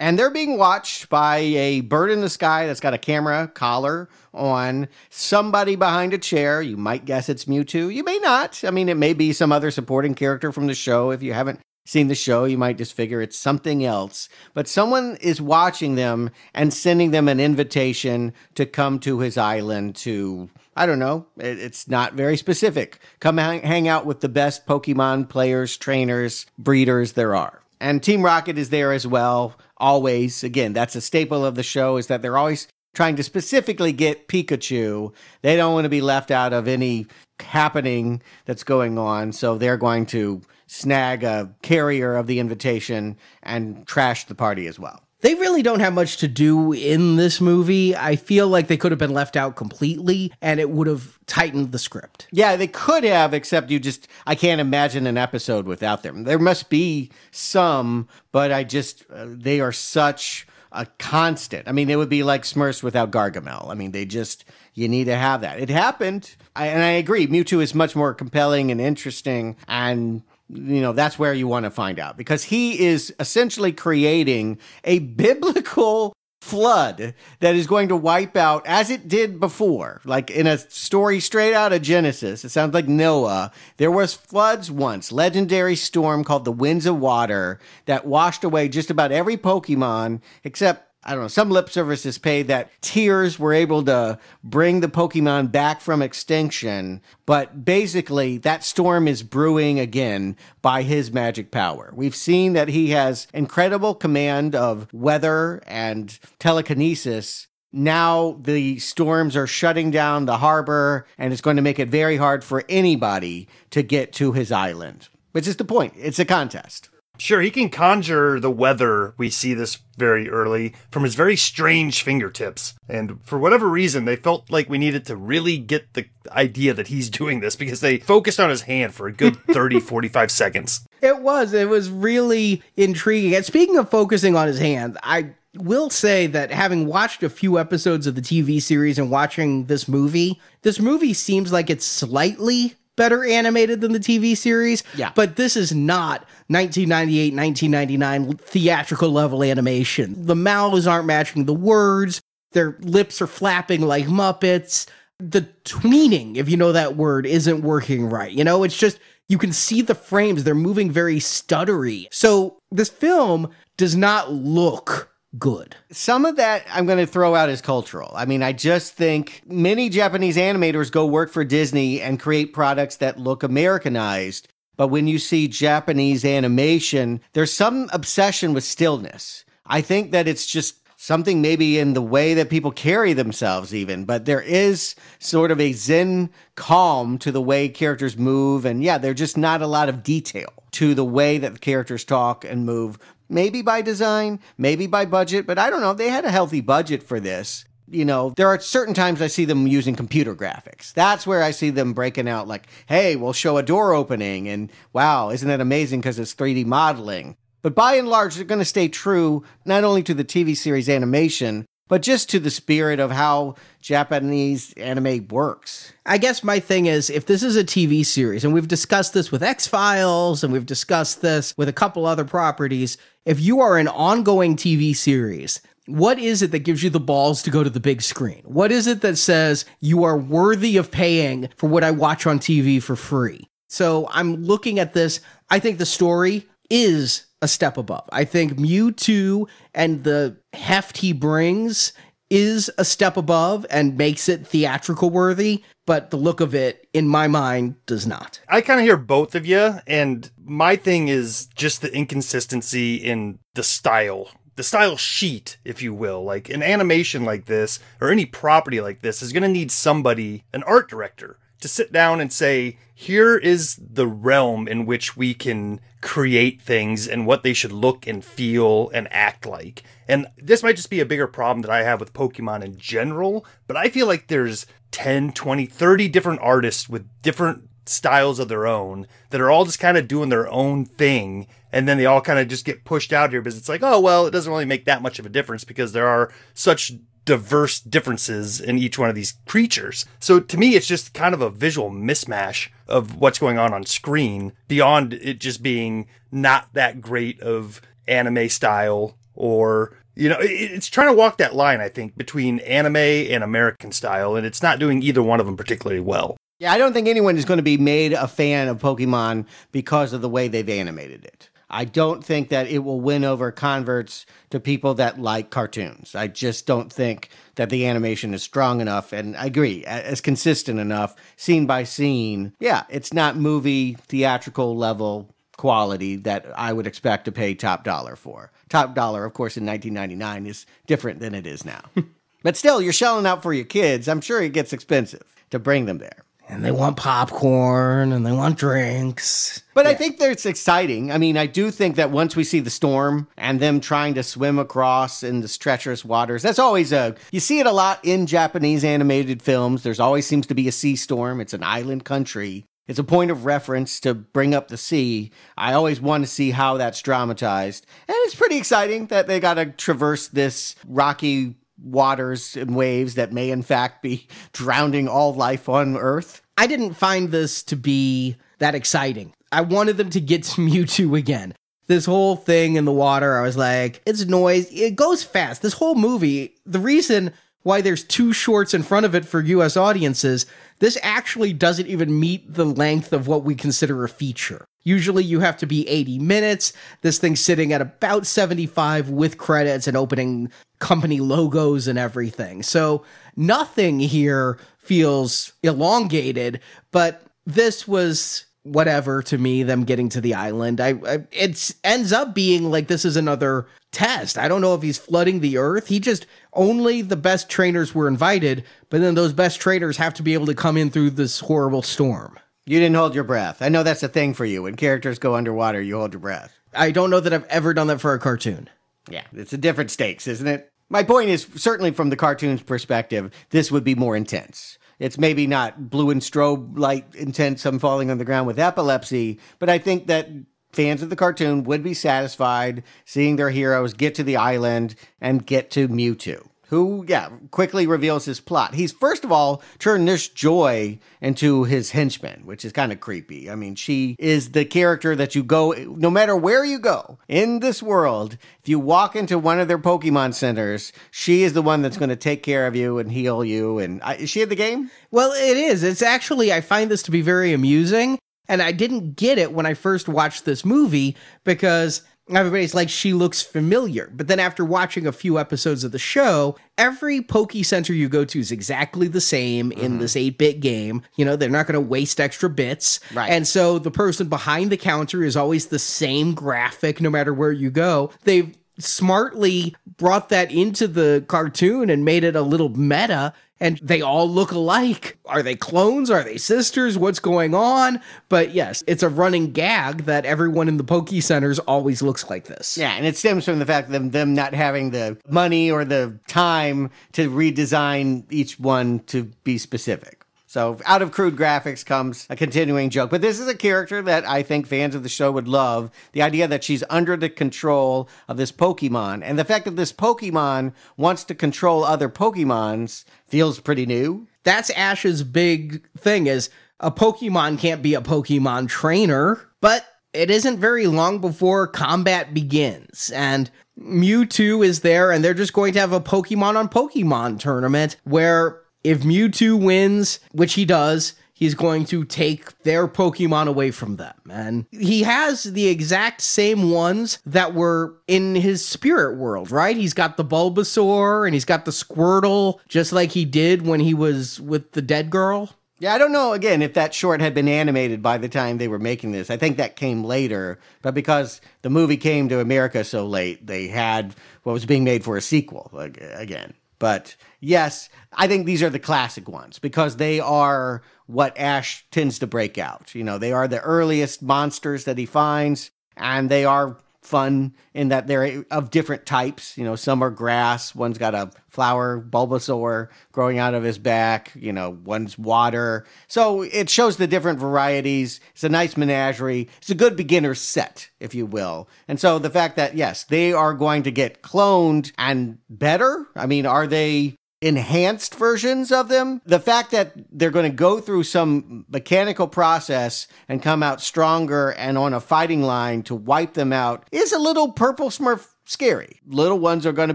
And they're being watched by a bird in the sky that's got a camera collar on, somebody behind a chair. You might guess it's Mewtwo. You may not. I mean, it may be some other supporting character from the show. If you haven't seen the show, you might just figure it's something else. But someone is watching them and sending them an invitation to come to his island to I don't know. It, it's not very specific. Come hang, hang out with the best Pokemon players, trainers, breeders there are. And Team Rocket is there as well. Always. Again, that's a staple of the show is that they're always trying to specifically get Pikachu. They don't want to be left out of any happening that's going on. So they're going to snag a carrier of the invitation and trash the party as well they really don't have much to do in this movie. I feel like they could have been left out completely and it would have tightened the script. Yeah, they could have, except you just, I can't imagine an episode without them. There must be some, but I just, uh, they are such a constant. I mean, it would be like Smurfs without Gargamel. I mean, they just, you need to have that. It happened. I, and I agree. Mewtwo is much more compelling and interesting and you know that's where you want to find out. Because he is essentially creating a biblical flood that is going to wipe out as it did before. Like in a story straight out of genesis it sounds like noah there was floods once legendary storm called the winds of water that washed away just about every pokemon except I don't know, some lip service is paid that tears were able to bring the Pokemon back from extinction. But basically, that storm is brewing again by his magic power. We've seen that he has incredible command of weather and telekinesis. Now the storms are shutting down the harbor, and it's going to make it very hard for anybody to get to his island. Which is the point. It's a contest. Sure, he can conjure the weather. We see this very early from his very strange fingertips. And for whatever reason, they felt like we needed to really get the idea that he's doing this because they focused on his hand for a good 30, 45 seconds. It was. It was really intriguing. And speaking of focusing on his hand, I will say that having watched a few episodes of the TV series and watching this movie, this movie seems like it's slightly better animated than the TV series. Yeah. But this is not 1998, 1999 theatrical level animation. The mouths aren't matching the words. Their lips are flapping like Muppets. The tweening, if you know that word, isn't working right. You know, it's just, you can see the frames. They're moving very stuttery. So this film does not look good. Some of that I'm going to throw out as cultural. I mean, I just think many Japanese animators go work for Disney and create products that look Americanized. But when you see Japanese animation, there's some obsession with stillness. I think that it's just something maybe in the way that people carry themselves, even, but there is sort of a zen calm to the way characters move. And yeah, there's just not a lot of detail to the way that the characters talk and move maybe by design, maybe by budget, but I don't know. They had a healthy budget for this. You know, there are certain times I see them using computer graphics. That's where I see them breaking out, like, hey, we'll show a door opening, and wow, isn't that amazing because it's 3D modeling. But by and large, they're going to stay true not only to the TV series animation, but just to the spirit of how Japanese anime works. I guess my thing is if this is a TV series, and we've discussed this with X Files and we've discussed this with a couple other properties, if you are an ongoing TV series, what is it that gives you the balls to go to the big screen? What is it that says you are worthy of paying for what I watch on TV for free? So I'm looking at this. I think the story is a step above. I think Mewtwo and the heft he brings is a step above and makes it theatrical worthy, but the look of it, in my mind, does not. I kind of hear both of you, and my thing is just the inconsistency in the style. The style sheet, if you will. Like an animation like this, or any property like this, is going to need somebody, an art director, to sit down and say, here is the realm in which we can create things and what they should look and feel and act like. And this might just be a bigger problem that I have with Pokemon in general, but I feel like there's 10, 20, 30 different artists with different styles of their own that are all just kind of doing their own thing and then they all kind of just get pushed out here because it's like oh well it doesn't really make that much of a difference because there are such diverse differences in each one of these creatures. So to me it's just kind of a visual mismatch of what's going on on screen beyond it just being not that great of anime style or you know it's trying to walk that line i think between anime and american style and it's not doing either one of them particularly well yeah, I don't think anyone is going to be made a fan of Pokemon because of the way they've animated it. I don't think that it will win over converts to people that like cartoons. I just don't think that the animation is strong enough. And I agree, as consistent enough, scene by scene. Yeah, it's not movie theatrical level quality that I would expect to pay top dollar for. Top dollar, of course, in 1999 is different than it is now. but still, you're shelling out for your kids. I'm sure it gets expensive to bring them there and they want popcorn and they want drinks. But yeah. I think that's exciting. I mean, I do think that once we see the storm and them trying to swim across in the treacherous waters, that's always a you see it a lot in Japanese animated films. There's always seems to be a sea storm. It's an island country. It's a point of reference to bring up the sea. I always want to see how that's dramatized. And it's pretty exciting that they got to traverse this rocky waters and waves that may in fact be drowning all life on Earth. I didn't find this to be that exciting. I wanted them to get to Mewtwo again. This whole thing in the water, I was like, it's noise. It goes fast. This whole movie, the reason why there's two shorts in front of it for US audiences, this actually doesn't even meet the length of what we consider a feature. Usually you have to be 80 minutes. This thing's sitting at about 75 with credits and opening company logos and everything. So nothing here feels elongated, but this was whatever to me them getting to the island i, I it ends up being like this is another test i don't know if he's flooding the earth he just only the best trainers were invited but then those best trainers have to be able to come in through this horrible storm you didn't hold your breath. I know that's a thing for you. When characters go underwater, you hold your breath. I don't know that I've ever done that for a cartoon. Yeah, it's a different stakes, isn't it? My point is certainly from the cartoon's perspective, this would be more intense. It's maybe not blue and strobe light intense, I'm falling on the ground with epilepsy, but I think that fans of the cartoon would be satisfied seeing their heroes get to the island and get to Mewtwo who, yeah, quickly reveals his plot. He's first of all turned Nurse Joy into his henchman, which is kind of creepy. I mean, she is the character that you go, no matter where you go in this world, if you walk into one of their Pokemon centers, she is the one that's going to take care of you and heal you. And uh, is she in the game? Well, it is. It's actually, I find this to be very amusing. And I didn't get it when I first watched this movie because everybody's like she looks familiar. But then after watching a few episodes of the show every poke center you go to is exactly the same mm-hmm. in this 8-bit game. You know they're not going to waste extra bits. Right. And so the person behind the counter is always the same graphic no matter where you go. They've smartly brought that into the cartoon and made it a little meta and they all look alike. Are they clones? Are they sisters? What's going on? But yes, it's a running gag that everyone in the Poke Centers always looks like this. Yeah, and it stems from the fact them, them not having the money or the time to redesign each one to be specific. So out of crude graphics comes a continuing joke. But this is a character that I think fans of the show would love. The idea that she's under the control of this Pokemon and the fact that this Pokemon wants to control other Pokemons feels pretty new. That's Ash's big thing is a Pokemon can't be a Pokemon trainer, but it isn't very long before combat begins and Mewtwo is there and they're just going to have a Pokemon on Pokemon tournament where if Mewtwo wins, which he does, he's going to take their Pokemon away from them. And he has the exact same ones that were in his spirit world, right? He's got the Bulbasaur and he's got the Squirtle, just like he did when he was with the dead girl. Yeah, I don't know again if that short had been animated by the time they were making this. I think that came later, but because the movie came to America so late, they had what was being made for a sequel again. But yes, I think these are the classic ones because they are what Ash tends to break out. You know, they are the earliest monsters that he finds, and they are fun in that they're of different types. You know, some are grass, one's got a flower, Bulbasaur, growing out of his back, you know, one's water. So it shows the different varieties. It's a nice menagerie. It's a good beginner set, if you will. And so the fact that, yes, they are going to get cloned and better. I mean, are they enhanced versions of them. The fact that they're going to go through some mechanical process and come out stronger and on a fighting line to wipe them out is a little purple smurf scary. Little ones are going to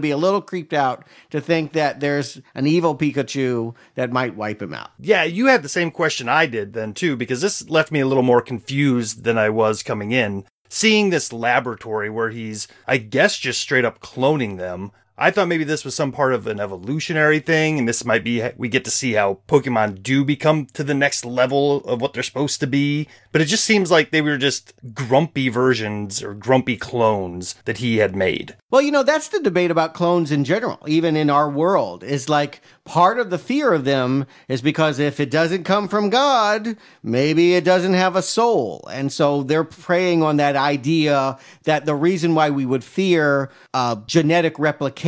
be a little creeped out to think that there's an evil Pikachu that might wipe him out. Yeah, you had the same question I did then too, because this left me a little more confused than I was coming in. Seeing this laboratory where he's, I guess, just straight up cloning them I thought maybe this was some part of an evolutionary thing, and this might be we get to see how Pokemon do become to the next level of what they're supposed to be. But it just seems like they were just grumpy versions or grumpy clones that he had made. Well, you know, that's the debate about clones in general, even in our world, is like part of the fear of them is because if it doesn't come from God, maybe it doesn't have a soul. And so they're preying on that idea that the reason why we would fear uh, genetic replication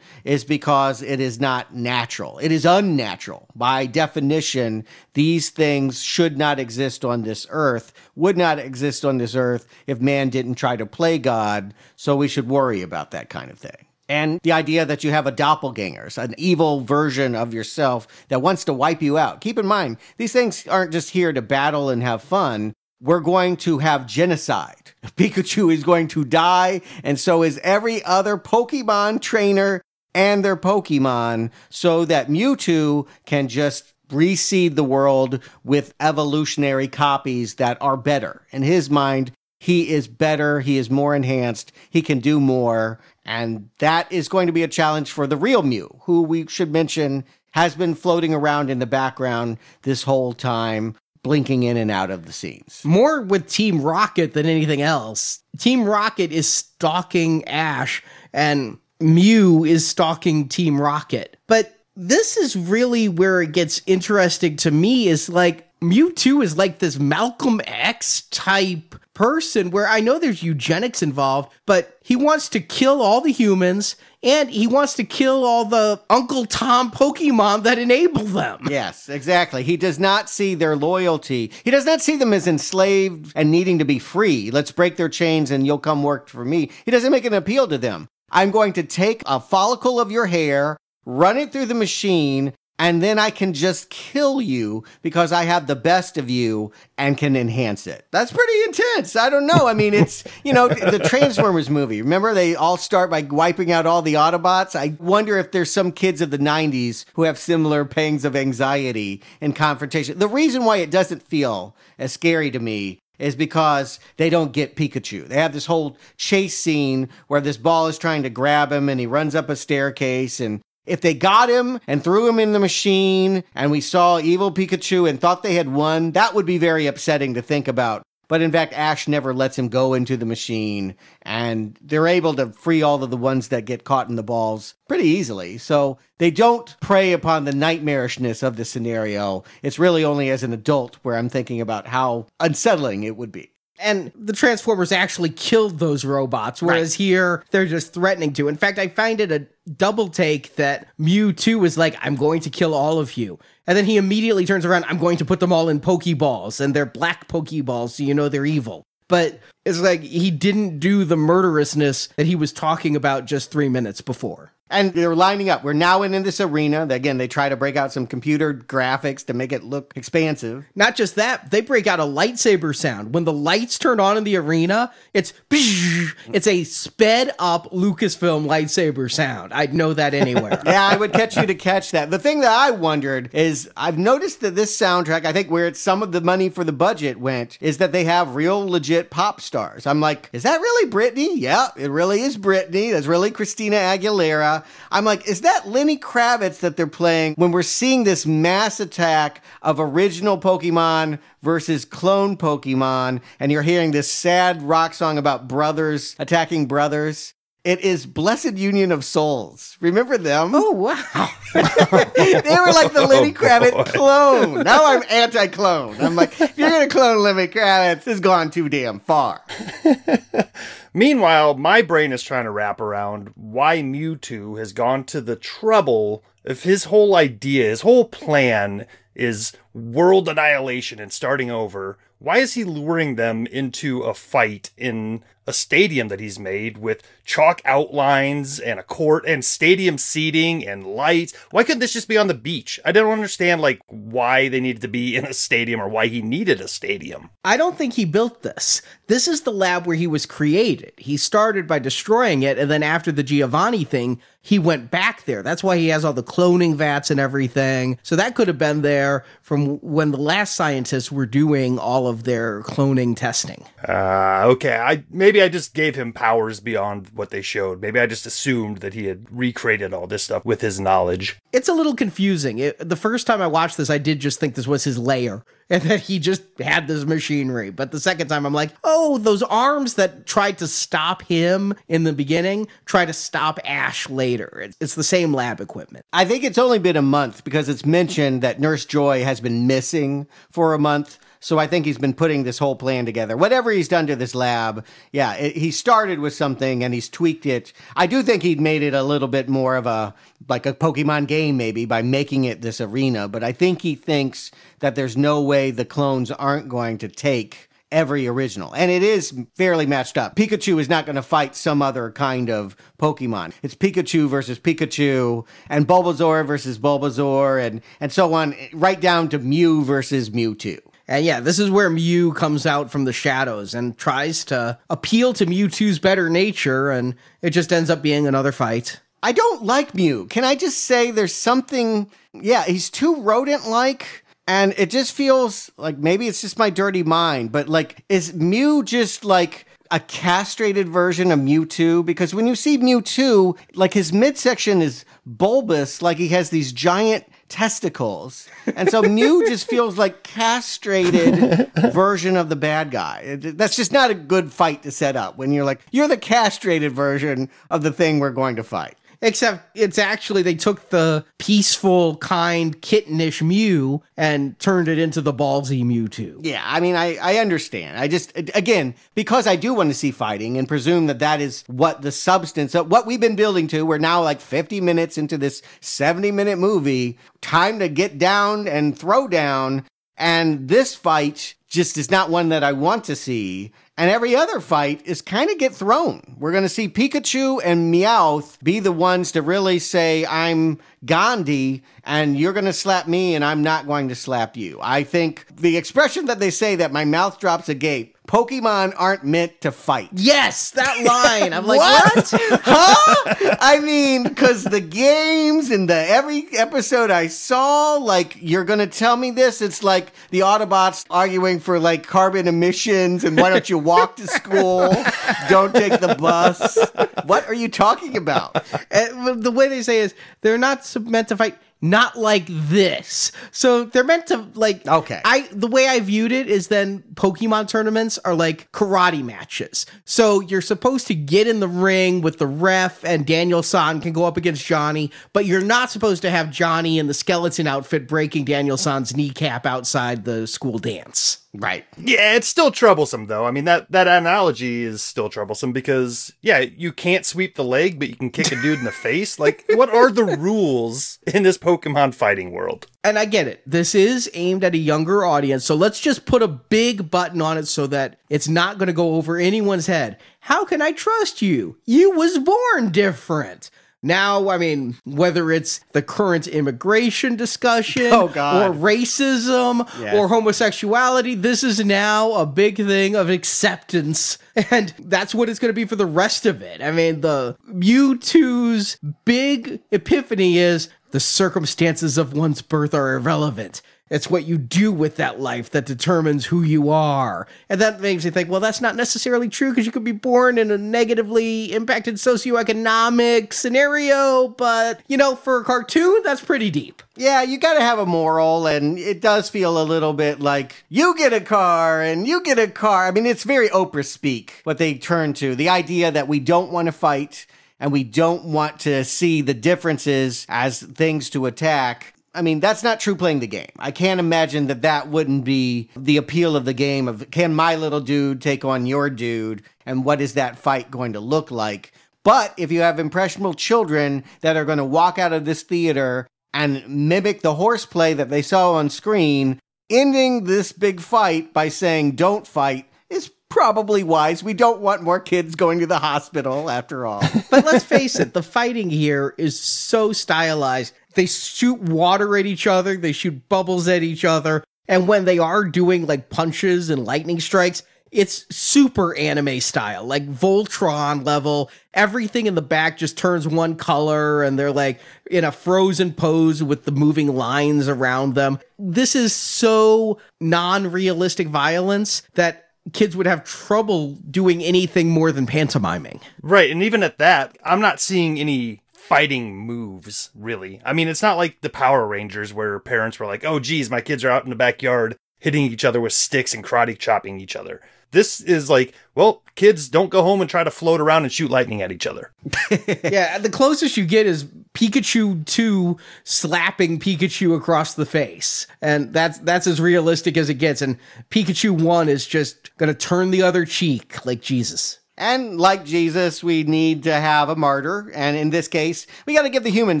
is because it is not natural. It is unnatural. By definition, these things should not exist on this earth, would not exist on this earth if man didn't try to play God. So we should worry about that kind of thing. And the idea that you have a doppelganger, an evil version of yourself that wants to wipe you out. Keep in mind, these things aren't just here to battle and have fun. We're going to have genocide. Pikachu is going to die, and so is every other Pokemon trainer and their Pokemon, so that Mewtwo can just reseed the world with evolutionary copies that are better. In his mind, he is better, he is more enhanced, he can do more. And that is going to be a challenge for the real Mew, who we should mention has been floating around in the background this whole time, blinking in and out of the scenes. More with Team Rocket than anything else. Team Rocket is stalking Ash, and Mew is stalking Team Rocket. But this is really where it gets interesting to me is like Mewtwo is like this Malcolm X type person where I know there's eugenics involved, but he wants to kill all the humans and he wants to kill all the Uncle Tom Pokemon that enable them. Yes, exactly. He does not see their loyalty. He does not see them as enslaved and needing to be free. Let's break their chains and you'll come work for me. He doesn't make an appeal to them. I'm going to take a follicle of your hair, run it through the machine, and then I can just kill you because I have the best of you and can enhance it. That's pretty intense. I don't know. I mean, it's, you know, the Transformers movie. Remember, they all start by wiping out all the Autobots? I wonder if there's some kids of the 90s who have similar pangs of anxiety and confrontation. The reason why it doesn't feel as scary to me is because they don't get Pikachu. They have this whole chase scene where this ball is trying to grab him and he runs up a staircase and if they got him and threw him in the machine and we saw evil Pikachu and thought they had won, that would be very upsetting to think about. But in fact, Ash never lets him go into the machine, and they're able to free all of the ones that get caught in the balls pretty easily. So they don't prey upon the nightmarishness of the scenario. It's really only as an adult where I'm thinking about how unsettling it would be. And the Transformers actually killed those robots, whereas right. here they're just threatening to. In fact, I find it a double take that Mewtwo is like, I'm going to kill all of you. And then he immediately turns around, I'm going to put them all in Pokeballs, and they're black Pokeballs, so you know they're evil. But it's like he didn't do the murderousness that he was talking about just three minutes before. And they're lining up. We're now in, in this arena. Again, they try to break out some computer graphics to make it look expansive. Not just that, they break out a lightsaber sound. When the lights turn on in the arena, it's it's a sped up Lucasfilm lightsaber sound. I'd know that anywhere. yeah, I would catch you to catch that. The thing that I wondered is I've noticed that this soundtrack, I think where it's some of the money for the budget went, is that they have real legit pop stars. I'm like, is that really Britney? Yeah, it really is Britney. That's really Christina Aguilera. I'm like, is that Lenny Kravitz that they're playing when we're seeing this mass attack of original Pokemon versus clone Pokemon, and you're hearing this sad rock song about brothers attacking brothers? It is Blessid Union of Souls. Remember them? Oh wow! they were like the Oh, Lenny Kravitz boy. clone. Now I'm anti-clone. I'm like, if you're gonna clone Lenny Kravitz, it's gone too damn far. Meanwhile, my brain is trying to wrap around why Mewtwo has gone to the trouble if his whole idea, his whole plan is world annihilation and starting over. Why is he luring them into a fight in a stadium that he's made with chalk outlines and a court and stadium seating and lights? Why couldn't this just be on the beach? I don't understand like why they needed to be in a stadium or why he needed a stadium. I don't think he built this. This is the lab where he was created. He started by destroying it, and then after the Giovanni thing, he went back there. That's why he has all the cloning vats and everything. So that could have been there from when the last scientists were doing all of their cloning testing. Uh, okay. I maybe I just gave him powers beyond what they showed. Maybe I just assumed that he had recreated all this stuff with his knowledge. It's a little confusing. It, the first time I watched this, I did just think this was his lair and that he just had this machinery. But the second time, I'm like, oh, those arms that tried to stop him in the beginning try to stop Ash later. It's, it's the same lab equipment. I think it's only been a month because it's mentioned that Nurse Joy has been missing for a month. So I think he's been putting this whole plan together. Whatever he's done to this lab, yeah, it, he started with something and he's tweaked it. I do think he'd made it a little bit more of a like a Pokemon game maybe by making it this arena, but I think he thinks that there's no way the clones aren't going to take every original. And it is fairly matched up. Pikachu is not going to fight some other kind of Pokemon. It's Pikachu versus Pikachu and Bulbasaur versus Bulbasaur and and so on right down to Mew versus Mewtwo. And yeah, this is where Mew comes out from the shadows and tries to appeal to Mewtwo's better nature, and it just ends up being another fight. I don't like Mew. Can I just say there's something yeah, he's too rodent like and it just feels like maybe it's just my dirty mind, but like is Mew just like a castrated version of Mewtwo because when you see Mewtwo, like his midsection is bulbous, like he has these giant testicles. And so Mew just feels like castrated version of the bad guy. That's just not a good fight to set up when you're like, you're the castrated version of the thing we're going to fight. Except it's actually they took the peaceful, kind, kittenish Mew and turned it into the ballsy Mewtwo. Yeah, I mean, I, I understand. I just, again, because I do want to see fighting and presume that that is what the substance of what we've been building to. We're now like 50 minutes into this 70 minute movie. Time to get down and throw down. And this fight just is not one that I want to see. And every other fight is kind of get thrown. We're going to see Pikachu and Meowth be the ones to really say, I'm Gandhi, and you're going to slap me, and I'm not going to slap you. I think the expression that they say that my mouth drops agape, Pokemon aren't meant to fight. Yes, that line. I'm like, What? what? huh? I mean, because the games and the every episode I saw, like, you're gonna tell me this? It's like the Autobots arguing for like carbon emissions and why don't you walk to school? don't take the bus. What are you talking about? And the way they say is they're not meant to fight not like this. So they're meant to like Okay. I the way I viewed it is then Pokemon tournaments are like karate matches. So you're supposed to get in the ring with the ref and Daniel San can go up against Johnny, but you're not supposed to have Johnny in the skeleton outfit breaking Daniel San's kneecap outside the school dance. Right. Yeah, it's still troublesome though. I mean that that analogy is still troublesome because yeah, you can't sweep the leg, but you can kick a dude in the face. Like, what are the rules in this Pokemon fighting world? and I get it. This is aimed at a younger audience, so let's just put a big button on it so that it's not going to go over anyone's head. How can I trust you? You was born different. Now, I mean, whether it's the current immigration discussion Oh, God. or racism Yes. or homosexuality, this is now a big thing of acceptance. And that's what it's going to be for the rest of it. I mean, the Mewtwo's big epiphany is the circumstances of one's birth are irrelevant. It's what you do with that life that determines who you are. And that makes me think, well, that's not necessarily true because you could be born in a negatively impacted socioeconomic scenario, but, you know, for a cartoon, that's pretty deep. Yeah, you got to have a moral, and it does feel a little bit like you get a car and you get a car. I mean, it's very Oprah speak what they turn to the idea that we don't want to fight and we don't want to see the differences as things to attack. I mean, that's not true playing the game. I can't imagine that that wouldn't be the appeal of the game of can my little dude take on your dude and what is that fight going to look like? But if you have impressionable children that are going to walk out of this theater and mimic the horseplay that they saw on screen, ending this big fight by saying don't fight is probably wise. We don't want more kids going to the hospital after all. but let's face it, the fighting here is so stylized. They shoot water at each other, they shoot bubbles at each other, and when they are doing like punches and lightning strikes, it's super anime style, like Voltron level. Everything in the back just turns one color and they're like in a frozen pose with the moving lines around them. This is so non realistic violence that kids would have trouble doing anything more than pantomiming. Right. And even at that, I'm not seeing any fighting moves, really. I mean, it's not like the Power Rangers where parents were like, oh, geez, my kids are out in the backyard hitting each other with sticks and karate chopping each other. This is like, well, kids don't go home and try to float around and shoot lightning at each other. yeah, the closest you get is Pikachu 2 slapping Pikachu across the face. And that's that's as realistic as it gets and Pikachu 1 is just going to turn the other cheek like Jesus. And like Jesus, we need to have a martyr. And in this case, we got to give the human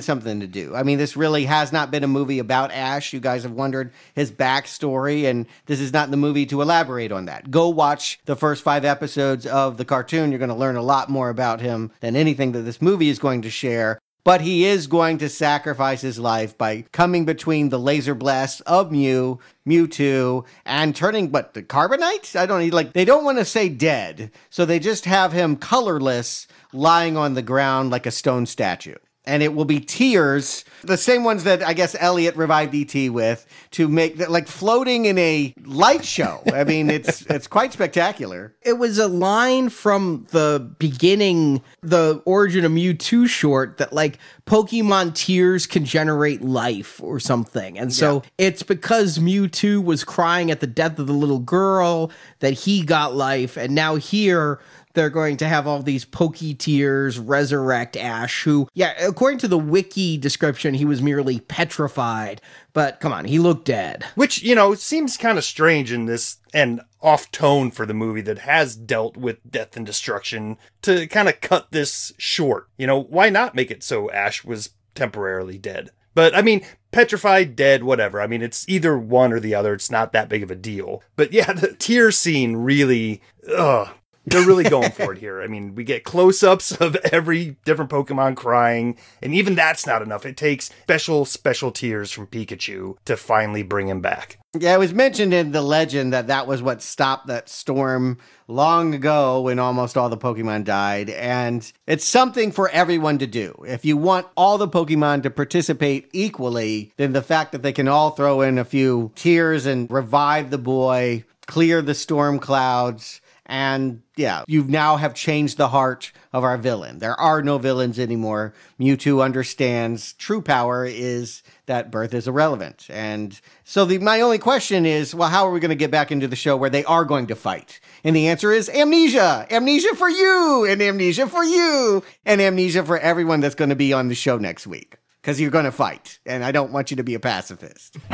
something to do. I mean, this really has not been a movie about Ash. You guys have wondered his backstory, and this is not the movie to elaborate on that. Go watch the first five episodes of the cartoon. You're going to learn a lot more about him than anything that this movie is going to share but he is going to sacrifice his life by coming between the laser blasts of Mew, Mewtwo, and turning what the carbonite? I don't need like they don't want to say dead, so they just have him colorless, lying on the ground like a stone statue and it will be tears, the same ones that I guess Elliot revived ET with, to make that like floating in a light show. I mean, it's it's quite spectacular. It was a line from the beginning, the origin of Mewtwo short that like Pokemon tears can generate life or something, and so yeah. it's because Mewtwo was crying at the death of the little girl that he got life, and now here they're going to have all these pokey tears resurrect Ash, who, yeah, according to the wiki description, he was merely petrified. But come on, he looked dead. Which, you know, seems kind of strange in this and off tone for the movie that has dealt with death and destruction to kind of cut this short. You know, why not make it so Ash was temporarily dead? But I mean, petrified, dead, whatever. I mean, it's either one or the other. It's not that big of a deal. But yeah, the tear scene really, ugh, they're really going for it here. I mean, we get close ups of every different Pokemon crying, and even that's not enough. It takes special, special tears from Pikachu to finally bring him back. Yeah, it was mentioned in the legend that that was what stopped that storm long ago when almost all the Pokemon died. And it's something for everyone to do. If you want all the Pokemon to participate equally, then the fact that they can all throw in a few tears and revive the boy, clear the storm clouds, and yeah, you now have changed the heart of our villain. There are no villains anymore. Mewtwo understands true power is that birth is irrelevant. And so the, my only question is, well, how are we going to get back into the show where they are going to fight? And the answer is amnesia. Amnesia for you, and amnesia for you, and amnesia for everyone that's going to be on the show next week. Because you're going to fight, and I don't want you to be a pacifist.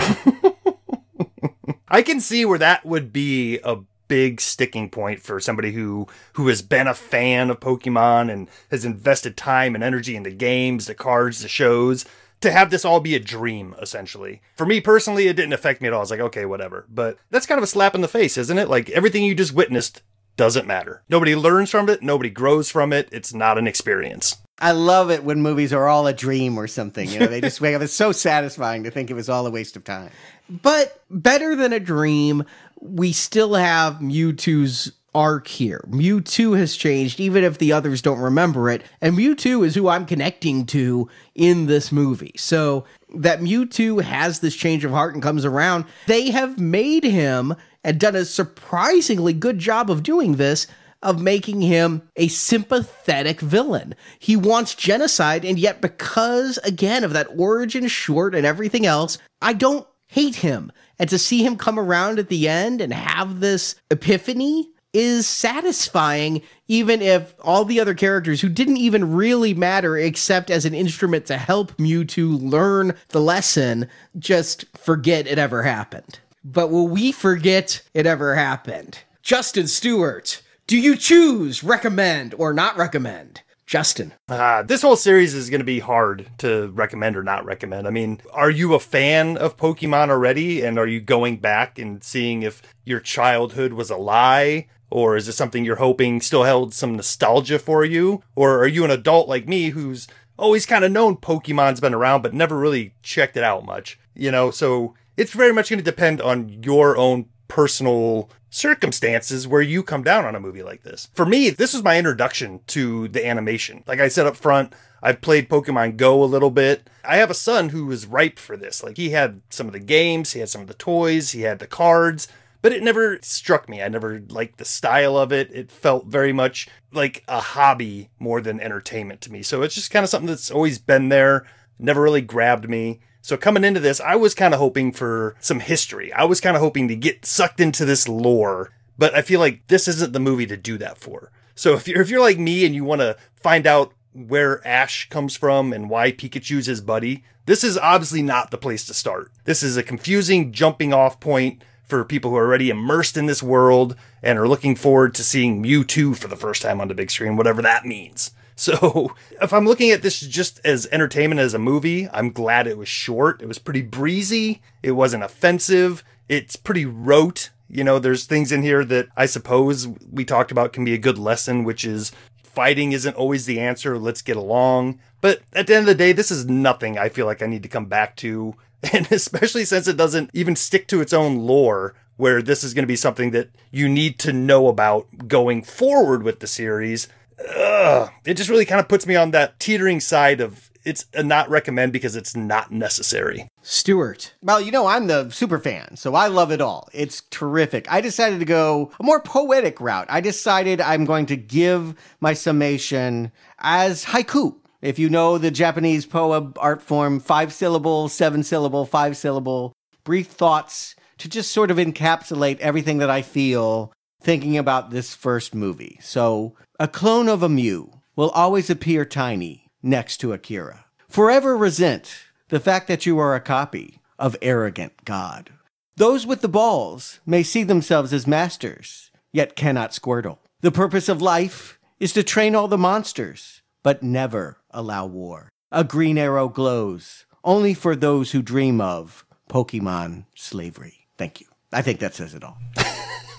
I can see where that would be a big sticking point for somebody who who has been a fan of Pokemon and has invested time and energy in the games, the cards, the shows. To have this all be a dream, essentially. For me personally, it didn't affect me at all. I was like, okay, whatever. But that's kind of a slap in the face, isn't it? Like everything you just witnessed doesn't matter. Nobody learns from it, nobody grows from it. It's not an experience. I love it when movies are all a dream or something. You know, they just wake up. It's so satisfying to think it was all a waste of time. But better than a dream, we still have Mewtwo's arc here. Mewtwo has changed, even if the others don't remember it. And Mewtwo is who I'm connecting to in this movie. So that Mewtwo has this change of heart and comes around, they have made him and done a surprisingly good job of doing this. Of making him a sympathetic villain. He wants genocide, and yet, because again of that origin short and everything else, I don't hate him. And to see him come around at the end and have this epiphany is satisfying, even if all the other characters who didn't even really matter except as an instrument to help Mewtwo learn the lesson just forget it ever happened. But will we forget it ever happened? Justin Stewart, do you choose recommend or not recommend? Justin. Uh, this whole series is going to be hard to recommend or not recommend. I mean, are you a fan of Pokemon already? And are you going back and seeing if your childhood was a lie? Or is it something you're hoping still held some nostalgia for you? Or are you an adult like me who's always kind of known Pokemon's been around, but never really checked it out much? You know, so it's very much going to depend on your own personal circumstances where you come down on a movie like this. For me, this was my introduction to the animation. Like I said up front, I've played Pokemon Go a little bit. I have a son who was ripe for this. Like he had some of the games, he had some of the toys, he had the cards, but it never struck me. I never liked the style of it. It felt very much like a hobby more than entertainment to me. So it's just kind of something that's always been there, never really grabbed me. So coming into this, I was kind of hoping for some history. I was kind of hoping to get sucked into this lore, but I feel like this isn't the movie to do that for. So if you're if you're like me and you want to find out where Ash comes from and why Pikachu's his buddy, this is obviously not the place to start. This is a confusing jumping off point for people who are already immersed in this world and are looking forward to seeing Mewtwo for the first time on the big screen, whatever that means. So if I'm looking at this just as entertainment as a movie, I'm glad it was short. It was pretty breezy. It wasn't offensive. It's pretty rote. You know, there's things in here that I suppose we talked about can be a good lesson, which is fighting isn't always the answer. Let's get along. But at the end of the day, this is nothing I feel like I need to come back to. And especially since it doesn't even stick to its own lore, where this is going to be something that you need to know about going forward with the series ugh, it just really kind of puts me on that teetering side of it's a not recommend because it's not necessary. Stewart. Well, you know, I'm the super fan, so I love it all. It's terrific. I decided to go a more poetic route. I decided I'm going to give my summation as haiku. If you know the Japanese poem art form, five syllable, seven syllable, five syllable, brief thoughts to just sort of encapsulate everything that I feel thinking about this first movie. So, a clone of a Mew will always appear tiny next to Akira. Forever resent the fact that you are a copy of arrogant God. Those with the balls may see themselves as masters, yet cannot squirtle. The purpose of life is to train all the monsters, but never allow war. A green arrow glows only for those who dream of Pokemon slavery. Thank you. I think that says it all.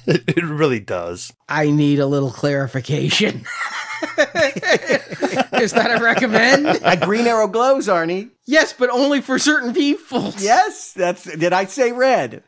It, it really does. I need a little clarification. Is that a recommend? A green arrow glows, Arnie. Yes, but only for certain people. Yes, that's did I say red?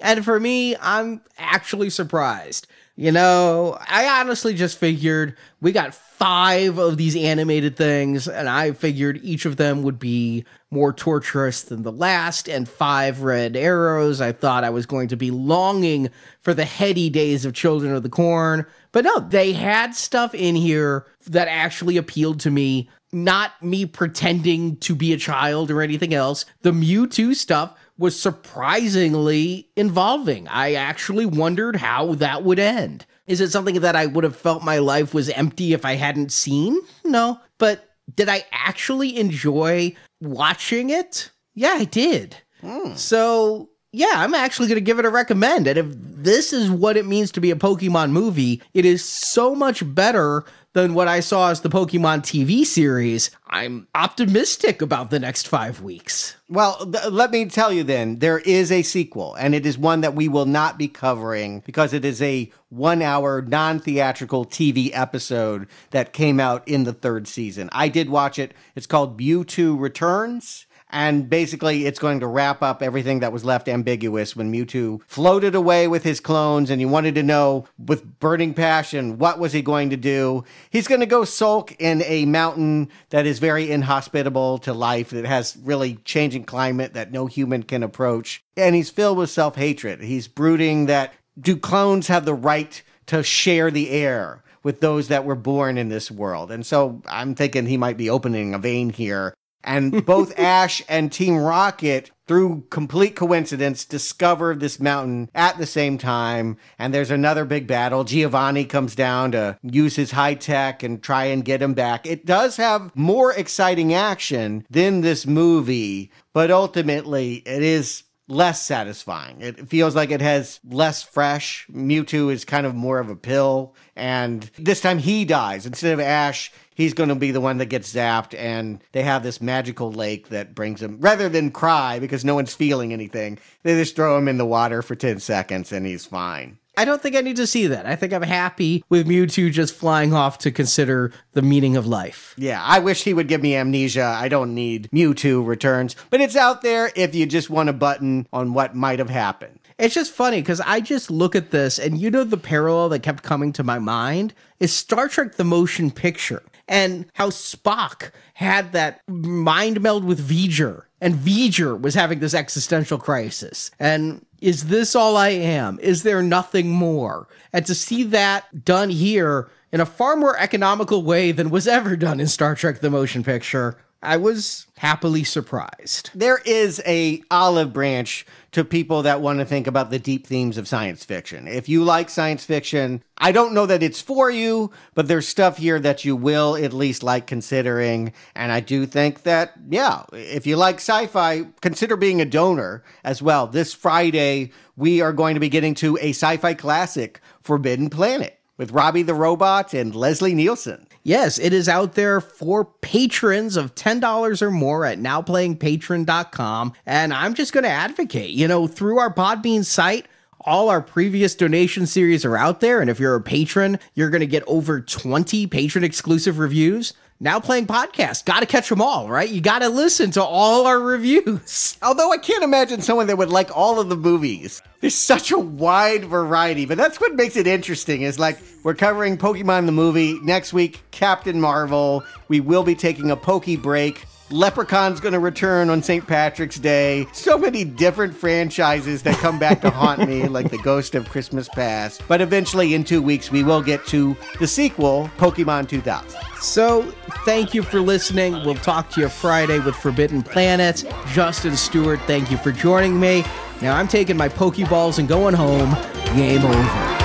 And for me, I'm actually surprised. You know, I honestly just figured we got five of these animated things, and I figured each of them would be more torturous than the last, and five red arrows. I thought I was going to be longing for the heady days of Children of the Corn. But no, they had stuff in here that actually appealed to me. Not me pretending to be a child or anything else. The Mewtwo stuff was surprisingly involving. I actually wondered how that would end. Is it something that I would have felt my life was empty if I hadn't seen? No. But did I actually enjoy watching it? Yeah, I did. Hmm. So, yeah, I'm actually going to give it a recommend. And if this is what it means to be a Pokemon movie, it is so much better than what I saw as the Pokemon TV series. I'm optimistic about the next five weeks. Well, th- let me tell you then, there is a sequel, and it is one that we will not be covering because it is a one hour non theatrical TV episode that came out in the third season. I did watch it. It's called Mewtwo Returns. And basically, it's going to wrap up everything that was left ambiguous when Mewtwo floated away with his clones, and you wanted to know with burning passion what was he going to do. He's going to go sulk in a mountain that is very inhospitable to life, that has really changing climate that no human can approach, and he's filled with self hatred. He's brooding that do clones have the right to share the air? With those that were born in this world. And so I'm thinking he might be opening a vein here And both Ash and Team Rocket, through complete coincidence, discover this mountain at the same time. And there's another big battle. Giovanni comes down to use his high tech and try and get him back. It does have more exciting action than this movie, but ultimately it is less satisfying. It feels like it has less fresh. Mewtwo is kind of more of a pill. And this time he dies. Instead of Ash, he's going to be the one that gets zapped. And they have this magical lake that brings him, rather than cry because no one's feeling anything, they just throw him in the water for 10 seconds and he's fine. I don't think I need to see that. I think I'm happy with Mewtwo just flying off to consider the meaning of life. Yeah, I wish he would give me amnesia. I don't need Mewtwo returns, but it's out there if you just want a button on what might have happened. It's just funny because I just look at this and you know the parallel that kept coming to my mind is Star Trek the motion picture and how Spock had that mind meld with V'ger and V'ger was having this existential crisis. And is this all I am? Is there nothing more? And to see that done here in a far more economical way than was ever done in Star Trek the motion picture, I was happily surprised. There is a olive branch to people that want to think about the deep themes of science fiction. If you like science fiction, I don't know that it's for you, but there's stuff here that you will at least like considering. And I do think that, yeah, if you like sci fi, consider being a donor as well. This Friday, we are going to be getting to a sci fi classic, Forbidden Planet, with Robbie the Robot and Leslie Nielsen. Yes, it is out there for patrons of $10 or more at nowplayingpatron.com. And I'm just going to advocate, you know, through our Podbean site, all our previous donation series are out there. And if you're a patron, you're going to get over 20 patron exclusive reviews. Now playing podcast, got to catch them all, right? You got to listen to all our reviews. Although I can't imagine someone that would like all of the movies. There's such a wide variety, but that's what makes it interesting. Is like we're covering Pokemon the movie next week, Captain Marvel. We will be taking a Poke break. Leprechaun's going to return on St. Patrick's Day. So many different franchises that come back to haunt me, like the Ghost of Christmas Past. But eventually, in two weeks, we will get to the sequel, Pokemon 2000. So, thank you for listening. We'll talk to you Friday with Forbidden Planets. Justin Stewart, thank you for joining me. Now, I'm taking my Pokeballs and going home. Game over.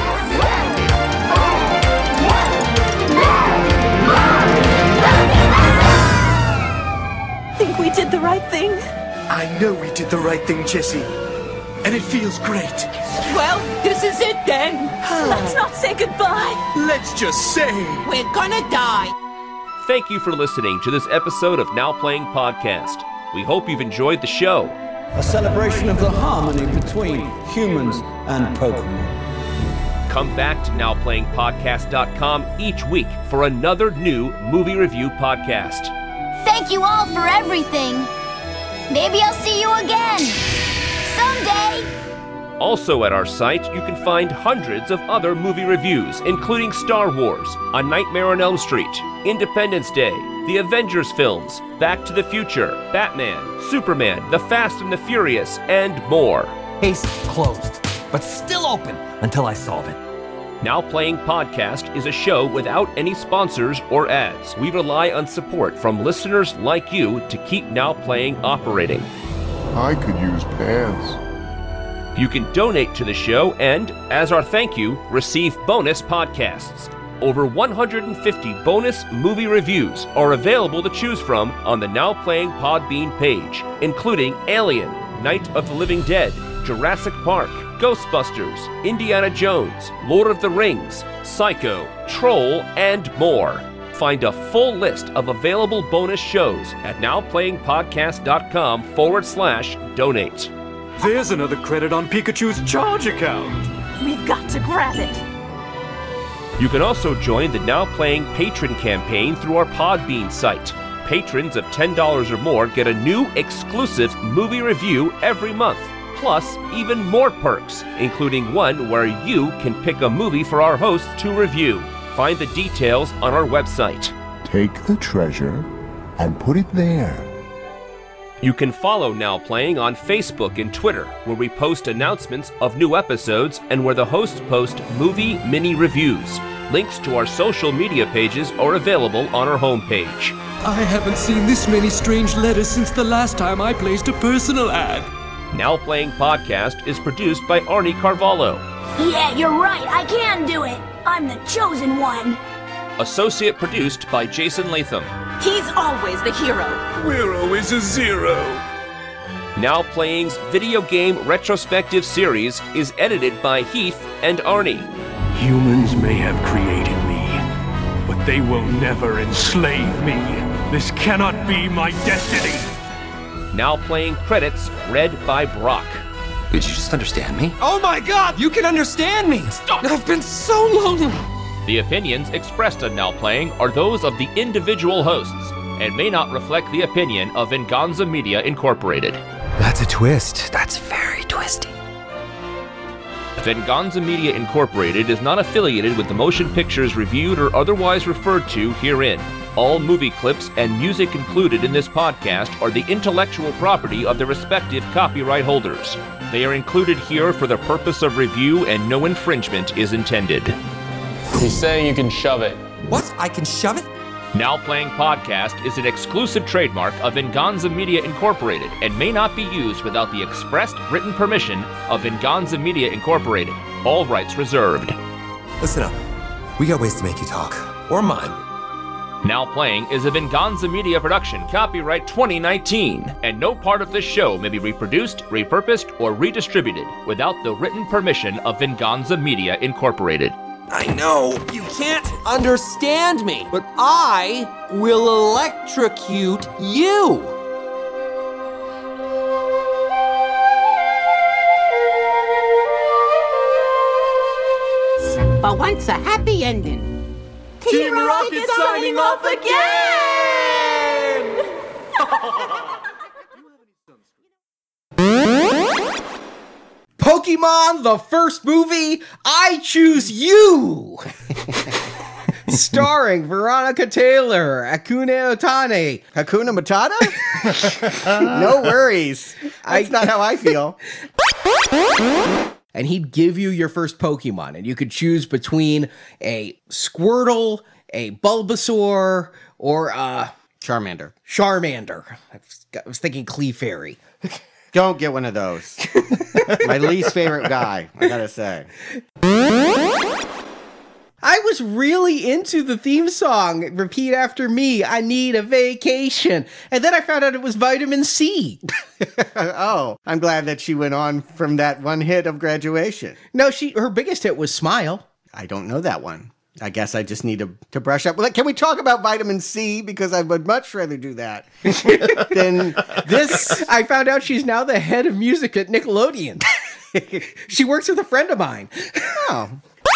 Did the right thing? I know we did the right thing, Jessie. And it feels great. Well, this is it then. Let's not say goodbye. Let's just say. We're gonna die. Thank you for listening to this episode of Now Playing Podcast. We hope you've enjoyed the show. A celebration of the harmony between humans and Pokemon. Come back to NowPlayingPodcast.com each week for another new movie review podcast. Thank you all for everything. Maybe I'll see you again. Someday. Also at our site, you can find hundreds of other movie reviews, including Star Wars, A Nightmare on Elm Street, Independence Day, the Avengers films, Back to the Future, Batman, Superman, The Fast and the Furious, and more. Case closed, but still open until I solve it. Now Playing Podcast is a show without any sponsors or ads. We rely on support from listeners like you to keep Now Playing operating. I could use pants. You can donate to the show and, as our thank you, receive bonus podcasts. Over 150 bonus movie reviews are available to choose from on the Now Playing Podbean page, including Alien, Night of the Living Dead, Jurassic Park, Ghostbusters, Indiana Jones, Lord of the Rings, Psycho, Troll, and more. Find a full list of available bonus shows at nowplayingpodcast.com forward slash donate. There's another credit on Pikachu's charge account. We've got to grab it. You can also join the Now Playing Patron campaign through our Podbean site. Patrons of $10 or more get a new exclusive movie review every month, plus even more perks, including one where you can pick a movie for our hosts to review. Find the details on our website. Take the treasure and put it there. You can follow Now Playing on Facebook and Twitter, where we post announcements of new episodes and where the hosts post movie mini reviews. Links to our social media pages are available on our homepage. I haven't seen this many strange letters since the last time I placed a personal ad. Now Playing Podcast is produced by Arnie Carvalho. Yeah, you're right. I can do it. I'm the chosen one. Associate produced by Jason Latham. He's always the hero. We're always a zero. Now Playing's video game retrospective series is edited by Heath and Arnie. Humans may have created me, but they will never enslave me. This cannot be my destiny. Now Playing credits read by Brock. Did you just understand me? Oh my god, you can understand me! Stop! I've been so lonely! The opinions expressed on Now Playing are those of the individual hosts and may not reflect the opinion of Venganza Media Incorporated. That's a twist. That's very twisty. Venganza Media Incorporated is not affiliated with the motion pictures reviewed or otherwise referred to herein. All movie clips and music included in this podcast are the intellectual property of their respective copyright holders. They are included here for the purpose of review and no infringement is intended. He's saying you can shove it. What? I can shove it? Now Playing Podcast is an exclusive trademark of Venganza Media Incorporated and may not be used without the expressed written permission of Venganza Media Incorporated. All rights reserved. Listen up. We got ways to make you talk. Or mine. Now Playing is a Venganza Media production, copyright 2019, and no part of this show may be reproduced, repurposed, or redistributed without the written permission of Venganza Media Incorporated. I know you can't understand me, but I will electrocute you. But once a happy ending. Team Rocket signing off again! Pokemon, the first movie, I Choose You! Starring Veronica Taylor, Ikue Otani. Hakuna Matata? no worries. That's not how I feel. And he'd give you your first Pokemon, and you could choose between a Squirtle, a Bulbasaur, or a Charmander. Charmander. I was, I was thinking Clefairy. Don't get one of those. My least favorite guy, I gotta say. I was really into the theme song, Repeat After Me, I Need a Vacation. And then I found out it was vitamin C. oh, I'm glad that she went on from that one hit of graduation. No, she her biggest hit was Smile. I don't know that one. I guess I just need to, to brush up. Can we talk about vitamin C? Because I would much rather do that than this. I found out she's now the head of music at Nickelodeon. she works with a friend of mine. Oh.